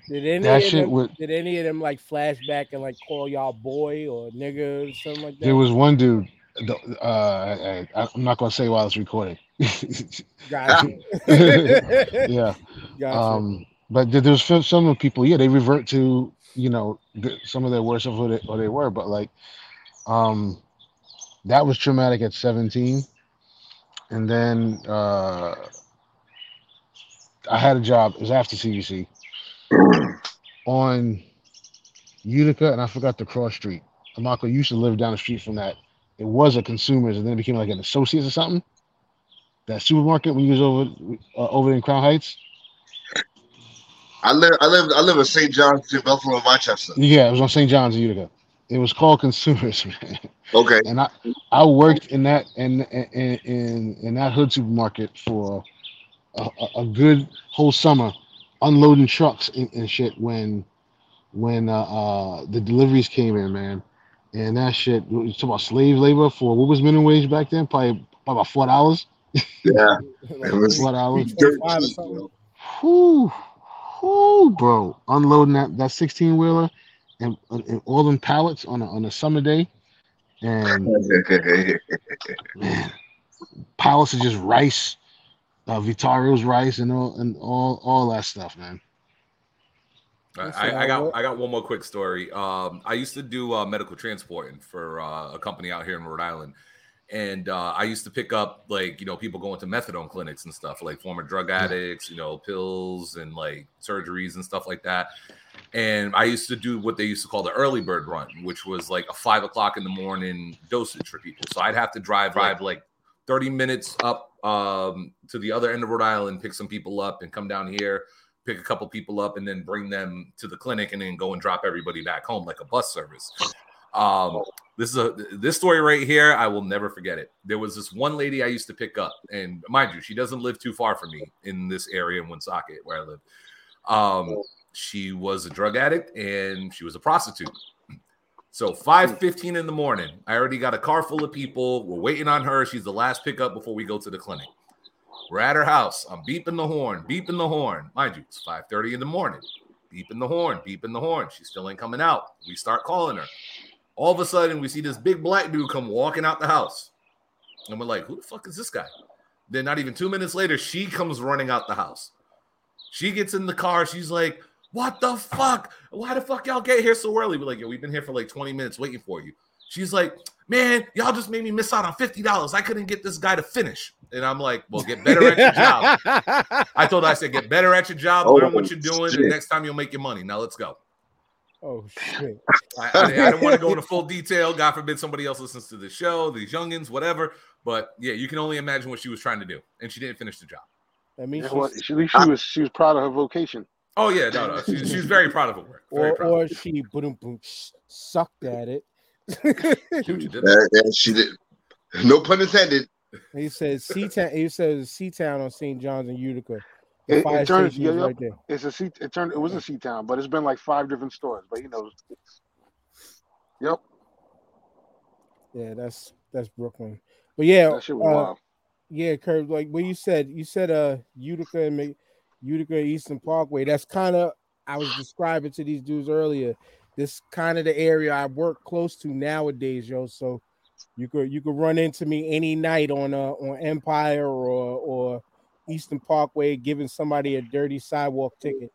Did any That of shit them, would- did any of them like flashback and like call y'all boy or nigga or something like that? there was one dude. Uh, I, I'm not gonna say while it's recording. Gotcha. yeah. Gotcha. Um, but there's some some of people, yeah, they revert to you know some of their worst of who they, or they were, but like, um, that was traumatic at 17, and then uh, I had a job. It was after CBC on Utica, and I forgot the cross street. Amako used to live down the street from that. It was a consumers, and then it became like an associates or something. that supermarket when you was over uh, over in Crown Heights? I live, I live, I live in St. John's, to Buffalo, Rochester. Yeah, it was on St. John's Utica. It was called Consumers, man. Okay. And I I worked in that in in in, in that hood supermarket for a, a- a good whole summer, unloading trucks and, and shit when when uh, uh the deliveries came in, man. And that shit, you talk about slave labor for what was minimum wage back then? Probably, probably about four dollars. Yeah, it was four dollars. dirt Five or cheap, something. yo. Whew, whew, bro, unloading that that sixteen wheeler and, and all them pallets on a on a summer day, and man, pallets of just rice, uh, Vitarroz rice, and all and all all that stuff, man. I, I, I I got I got one more quick story. Um, I used to do uh, medical transporting for uh, a company out here in Rhode Island, and uh, I used to pick up like you know people going to methadone clinics and stuff, like former drug addicts, you know, pills and like surgeries and stuff like that. And I used to do what they used to call the early bird run, which was like a five o'clock in the morning dosage for people. So I'd have to drive drive like 30 minutes up um, to the other end of Rhode Island, pick some people up, and come down here, pick a couple people up, and then bring them to the clinic, and then go and drop everybody back home like a bus service. Um, this is a this story right here. I will never forget it. There was this one lady I used to pick up, and mind you, she doesn't live too far from me in this area in Woonsocket where I live. Um, she was a drug addict and she was a prostitute. So 5:15 in the morning, I already got a car full of people. We're waiting on her. She's the last pickup before we go to the clinic. We're at her house. I'm beeping the horn, beeping the horn. Mind you, it's 5:30 in the morning. Beeping the horn, beeping the horn. She still ain't coming out. We start calling her. All of a sudden, we see this big black dude come walking out the house. And we're like, who the fuck is this guy? Then not even two minutes later, she comes running out the house. She gets in the car. She's like, what the fuck? Why the fuck y'all get here so early? We're like, yo, we've been here for like 20 minutes waiting for you. She's like, man, y'all just made me miss out on $50. I couldn't get this guy to finish. And I'm like, well, get better at your job. I told her, I said, get better at your job, learn oh, what you're doing, shit. and next time you'll make your money. Now let's go. Oh shit. I, I, I don't want to go into full detail. God forbid somebody else listens to the show, these youngins, whatever. But yeah, you can only imagine what she was trying to do, and she didn't finish the job. That means Yeah, well, she- at least she was she was proud of her vocation. Oh yeah, no, no, she, she was very proud of her work. Very or proud. or she boom boom sucked at it. That- that she did. No pun intended. he says C town. He says C town on St. John's and Utica. The It, fire it turned, yeah, right there. it's a C. It turned. It was a C town, but it's been like five different stores. But he knows. Yep, Yeah, that's that's Brooklyn. But yeah, that shit was uh, wild. yeah, Curve. Like what you said, you said uh Utica and Ma- Utica Eastern Parkway. That's kind of I was describing to these dudes earlier. This kind of the area I work close to nowadays, yo. So you could you could run into me any night on uh on Empire or or Eastern Parkway giving somebody a dirty sidewalk ticket.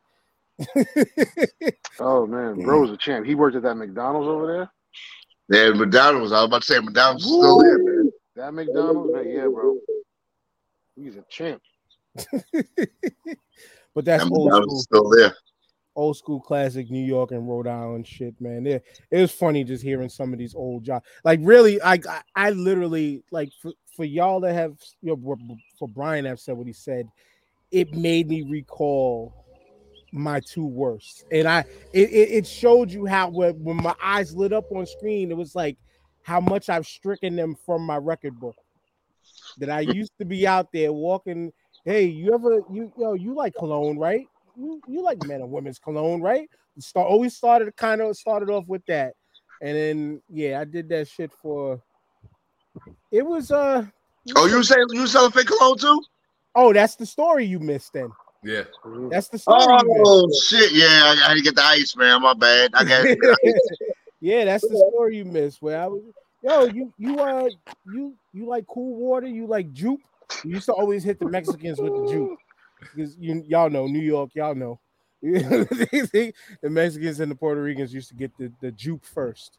Oh man, bro was a champ. He worked at that McDonald's over there. Yeah, McDonald's. I was about to say McDonald's is still there, man. That McDonald's, man, yeah, bro. He's a champ. But that's That old school. still there. old school classic New York and Rhode Island shit, man. It, it was funny just hearing some of these old jobs. Like really, I I, I literally like for, for y'all to have you know, for Brian have said what he said, it made me recall my two worst. And I it, it, it showed you how when my eyes lit up on screen, it was like how much I've stricken them from my record book. That I used to be out there walking. Hey, you ever you yo, you like cologne, right? you, you like men and women's cologne, right? Start always started kind of started off with that, and then yeah, I did that shit for. It was uh. Oh, you saying you selling fake cologne too? Oh, that's the story you missed then. Yeah. That's the story. Oh shit! Yeah, I, I had to get the ice, man. My bad. I got. yeah, that's the story you missed. Where I was, yo, you you uh you you like cool water? You like juke? You used to always hit the Mexicans with the juke because you y'all know New York, y'all know. the Mexicans and the Puerto Ricans used to get the, the juke first.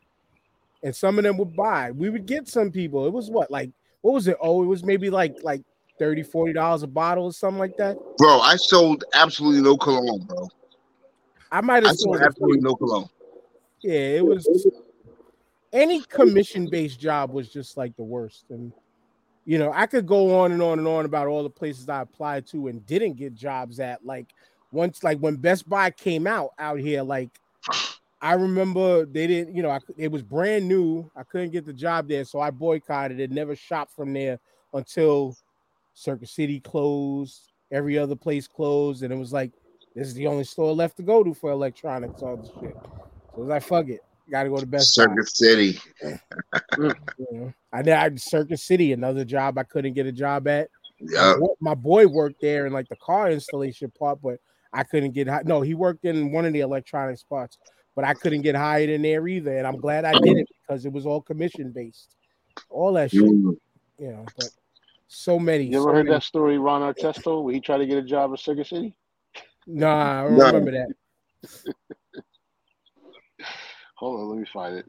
And some of them would buy. We would get some people. It was what, like, what was it? Oh, it was maybe like like 30 dollars a bottle or something like that. Bro, I sold absolutely no cologne, bro. I might I have sold sold absolutely no cologne. Yeah, it was any commission based job was just like the worst. And you know, I could go on and on and on about all the places I applied to and didn't get jobs at. Like once, like when Best Buy came out out here, like I remember they didn't, you know, I, it was brand new. I couldn't get the job there, so I boycotted it. Never shopped from there until Circuit City closed. Every other place closed, and it was like this is the only store left to go to for electronics, all this shit. So I was like, fuck it, got to go to Best Buy. City. You know, I did I, Circuit City, another job I couldn't get a job at. Yeah. My, boy, worked there in like the car installation part, but I couldn't get hi- no. He worked in one of the electronics parts, but I couldn't get hired in there either. And I'm glad I did it because it was all commission based, all that shit. Mm. You know, but so many. You so ever heard many- that story, Ron Artest, where he tried to get a job at Circuit City? Nah, I don't No. remember that. Hold on, let me find it.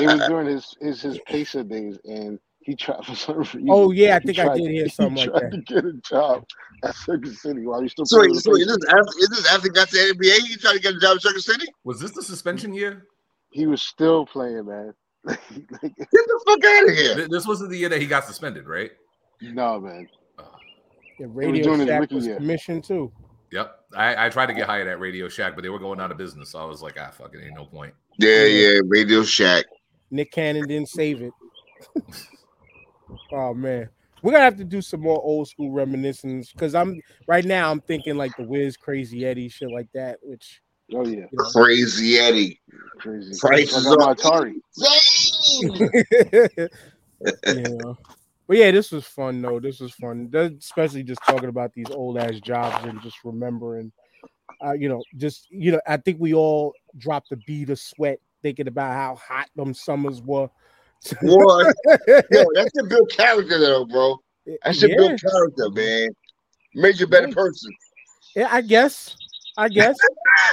It was during his his his pacer days, and he tried for some reason. Oh, yeah, I he think I did hear he something like tried that. to get a job at Circuit City while he's still. So, playing wait, so is this after, is this after he got to the NBA? He tried to get a job at Circuit City? Was this the suspension year? He was still playing, man. like, Get the fuck out of here. This wasn't the year that he got suspended, right? no, man. The was Radio doing his Shack rookie was commissioned too. Yep. I, I tried to get hired at Radio Shack, but they were going out of business. So I was like, ah, fuck it, ain't no point. Yeah, yeah, Radio Shack. Nick Cannon didn't save it. oh man, we're gonna have to do some more old school reminiscence because I'm right now. I'm thinking like the Wiz, Crazy Eddie, shit like that. Which Oh yeah, you know, Crazy Eddie. crazy. Price I is got my up. Atari. yeah. But yeah, this was fun though. This was fun, especially just talking about these old ass jobs and just remembering. Uh, you know, just you know, I think we all dropped a bead of sweat thinking about how hot them summers were. What? Yo, that's a good character though, bro. That's a Yeah. good character, man. Made you a better person. Yeah, I guess. I guess.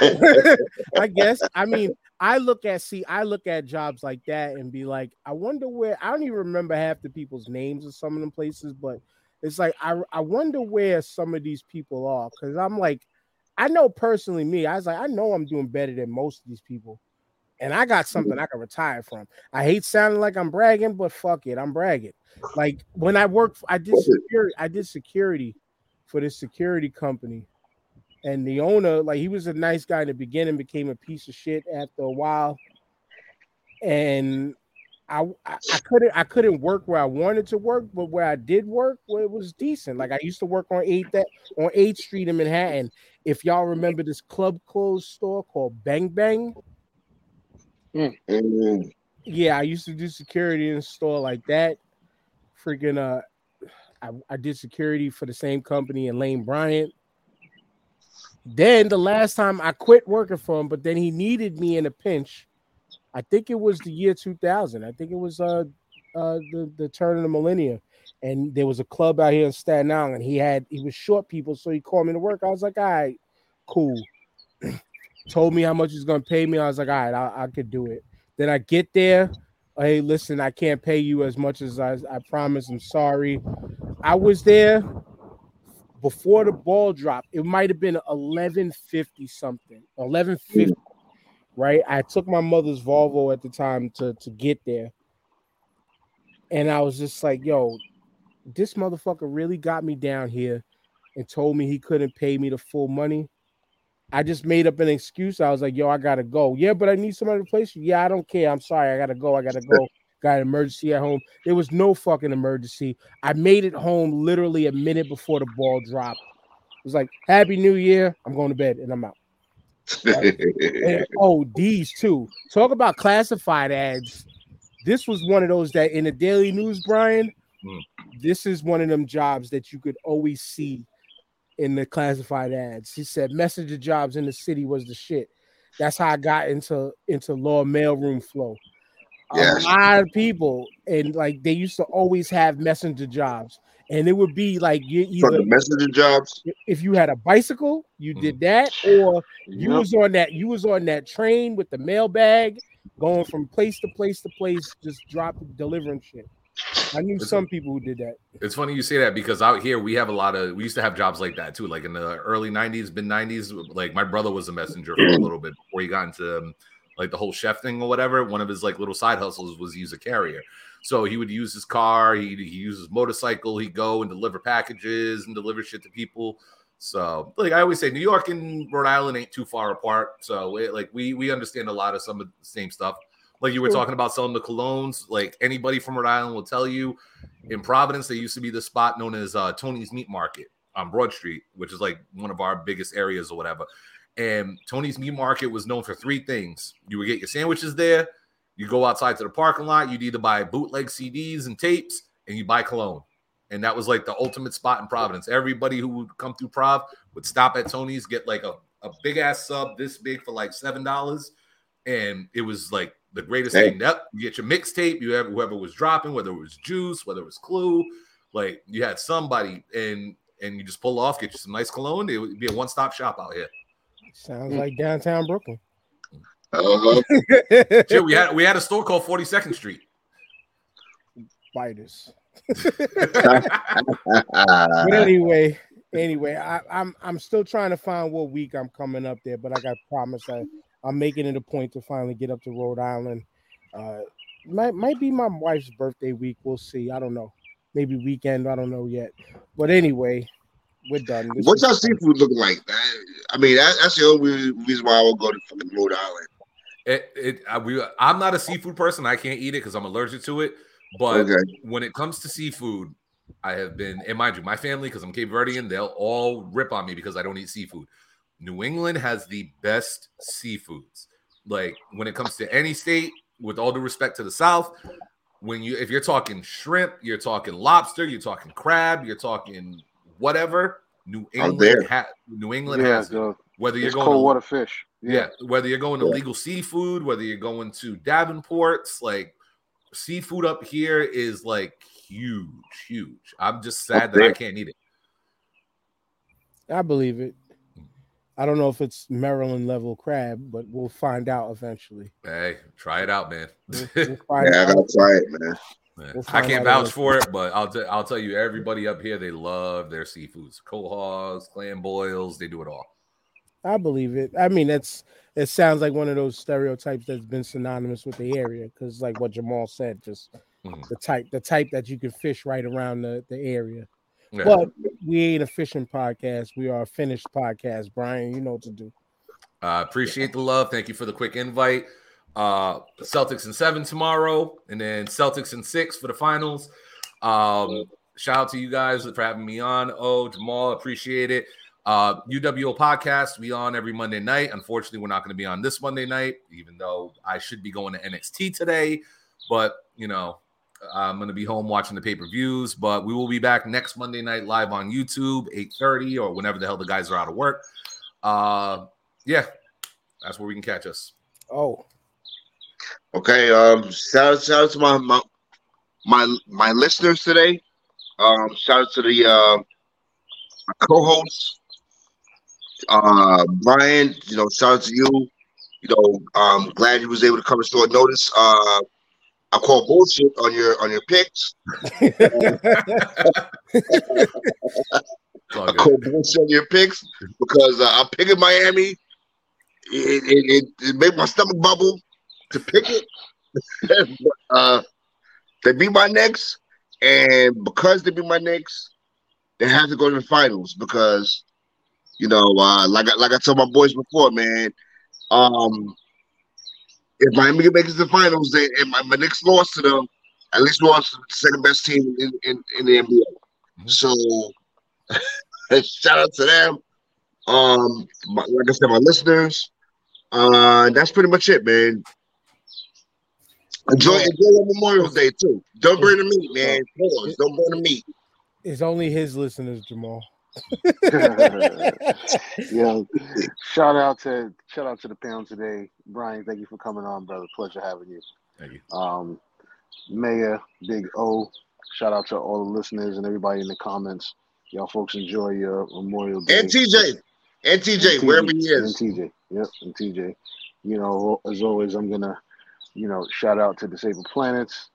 I guess. I mean, I look at see, I look at jobs like that and be like, I wonder where I don't even remember half the people's names of some of them places, but it's like I I wonder where some of these people are because I'm like, I know personally me, I was like, I know I'm doing better than most of these people. And I got something mm-hmm. I can retire from. I hate sounding like I'm bragging, but fuck it, I'm bragging. Like when I worked, I did security, I did security for this security company and the owner like he was a nice guy in the beginning became a piece of shit after a while and I, I I couldn't I couldn't work where I wanted to work, but where I did work, well, it was decent. Like I used to work on eighth that on Eighth Street in Manhattan. If y'all remember this club clothes store called Bang Bang, Mm. yeah, I used to do security in a store like that. Freaking uh, I, I did security for the same company in Lane Bryant. Then the last time I quit working for him, but then he needed me in a pinch. I think it was the year 2000. I think it was uh uh the, the turn of the millennium. And there was a club out here in Staten Island. And he had he was short people, so he called me to work. I was like, all right, cool. Told me how much he's gonna pay me. I was like, all right, I, I could do it. Then I get there. Hey, listen, I can't pay you as much as I, I promised. I'm sorry. I was there before the ball dropped. It might have been 1150 something, 1150. Right. I took my mother's Volvo at the time to, to get there. And I was just like, yo, this motherfucker really got me down here and told me he couldn't pay me the full money. I just made up an excuse. I was like, yo, I gotta go. Yeah, but I need somebody to replace you. Yeah, I don't care. I'm sorry. I gotta go. I gotta go. Got an emergency at home. There was no fucking emergency. I made it home literally a minute before the ball dropped. It was like, Happy New Year. I'm going to bed and I'm out. And, oh, these too. Talk about classified ads. This was one of those that in the daily news, Brian. Hmm. This is one of them jobs that you could always see in the classified ads. He said messenger jobs in the city was the shit. That's how I got into into law mailroom flow. Yes. A lot of people and like they used to always have messenger jobs, and it would be like you For either the messenger jobs. if you had a bicycle, you did that, or you Yep. was on that you was on that train with the mail bag, going from place to place to place, just drop delivering shit. I knew some people who did that. It's funny you say that because out here we have a lot of we used to have jobs like that too. Like in the early '90s, mid '90s, like my brother was a messenger for a little bit before he got into um, like the whole chef thing or whatever. One of his like little side hustles was use a carrier. So he would use his car, he he use his motorcycle, he'd go and deliver packages and deliver shit to people. So like I always say, New York and Rhode Island ain't too far apart. So it, like we we understand a lot of some of the same stuff. Like you were talking about selling the colognes. Like anybody from Rhode Island will tell you, in Providence there used to be the spot known as uh, Tony's Meat Market on Broad Street, which is like one of our biggest areas or whatever. And Tony's Meat Market was known for three things: you would get your sandwiches there, you go outside to the parking lot, you'd either buy bootleg CDs and tapes, and you buy cologne. And that was like the ultimate spot in Providence. Everybody who would come through Prov would stop at Tony's, get like a, a big ass sub this big for like seven dollars. And it was like the greatest Hey. thing. That you get your mixtape, you have whoever was dropping, whether it was juice, whether it was clue, like you had somebody and and you just pull off, get you some nice cologne. It would be a one-stop shop out here. Sounds like downtown Brooklyn. Uh-huh. Shit, we had we had a store called 42nd Street. Spiders. but anyway, anyway, I, I'm I'm still trying to find what week I'm coming up there, but I got promised I I'm making it a point to finally get up to Rhode Island. Uh, might might be my wife's birthday week. We'll see. I don't know. Maybe weekend. I don't know yet. But anyway, we're done. This What's is- our seafood looking like? I, I mean, that, that's the only reason why I would go to fucking Rhode Island. It, it I, we, I'm not a seafood person. I can't eat it because I'm allergic to it. But Okay. when it comes to seafood, I have been, and mind you, my family, because I'm Cape Verdean, they'll all rip on me because I don't eat seafood. New England has the best seafoods. Like when it comes to any state, with all due respect to the South, when you if you're talking shrimp, you're talking lobster, you're talking crab, you're talking whatever. New England, there. ha- New England Yeah, has it. Whether you're it's going cold to water fish. yeah. whether you're going to Yeah. Legal Sea Foods, whether you're going to Davenport's, like seafood up here is like huge, huge. I'm just sad that I can't eat it. I believe it. I don't know if it's Maryland level crab, but we'll find out eventually. Hey, try it out, man. We'll, we'll find Yeah, I out. gotta try it, man. We'll I can't vouch for it, but I'll t- I'll tell you, everybody up here they love their seafoods, quahogs, clam boils, they do it all. I believe it. I mean, that's it. Sounds like one of those stereotypes that's been synonymous with the area, because like what Jamal said, just Mm-hmm. the type, the type that you can fish right around the, the area. Yeah. But we ain't a fishing podcast. We are a finished podcast. Brian, you know what to do. Uh, appreciate the love. Thank you for the quick invite. Uh, Celtics in seven tomorrow, and then Celtics in six for the finals. Um, shout out to you guys for having me on. Oh, Jamal, appreciate it. Uh, UWO podcast, we on every Monday night. Unfortunately, we're not going to be on this Monday night, even though I should be going to NXT today. But you know, I'm going to be home watching the pay per views. But we will be back next Monday night live on YouTube, 8:30 or whenever the hell the guys are out of work. Uh, yeah, that's where we can catch us. Oh, Okay. Um. Shout out, shout out to my my my, my listeners today. Um. Shout out to the uh, co-hosts. Uh, Brian. You know, shout out to you. You know, um, glad you was able to come to short notice. Uh, I call bullshit on your on your picks. I call bullshit on your picks because uh, I'm picking Miami. It, it, it, it made my stomach bubble to pick it. uh, they beat my Knicks, and because they beat my Knicks, they have to go to the finals because, you know, uh, like I, like I told my boys before, man, um, if Miami makes it to the finals, they and my, my Knicks lost to them, at least lost to the second best team in, in, in the NBA. So shout out to them. Um, my, like I said, my listeners. Uh, that's pretty much it, man. Enjoy, enjoy your Memorial Day too. Don't burn the meat, man. Pause. Don't burn the meat. it's only his listeners, Jamal. yeah. Shout out to shout out to the panel today, Brian. Thank you for coming on, brother. Pleasure having you. Thank you. Um, Mayor Big O. Shout out to all the listeners and everybody in the comments. Y'all folks enjoy your Memorial Day. And TJ, and TJ, wherever he is. And TJ, yep, and TJ. You know, as always, I'm gonna, you know, shout out to Disabled Planets.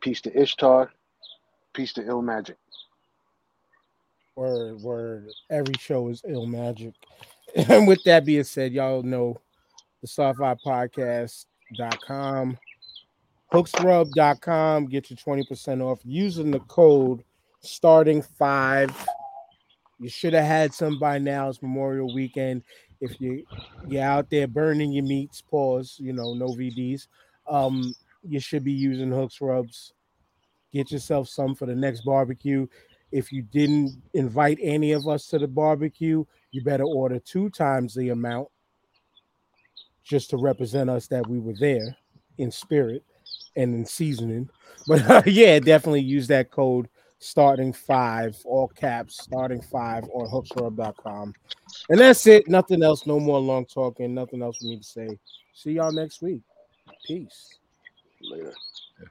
Peace to Ishtar. Peace to Ill Magic. Word, word. Every show is ill magic. And with that being said, y'all know the Podcast.com, hooksrub.com. Get your 20% off using the code starting five. You should have had some by now. It's Memorial Weekend. If you you're out there burning your meats, pause, you know, no VDs. Um, you should be using hooks rubs. Get yourself some for the next barbecue. If you didn't invite any of us to the barbecue, you better order two times the amount just to represent us that we were there in spirit and in seasoning. But uh, yeah, definitely use that code starting five, all caps, starting five on hooksrub.com. And that's it. Nothing else. No more long talking. Nothing else for me to say. See y'all next week. Peace. Later. Yeah.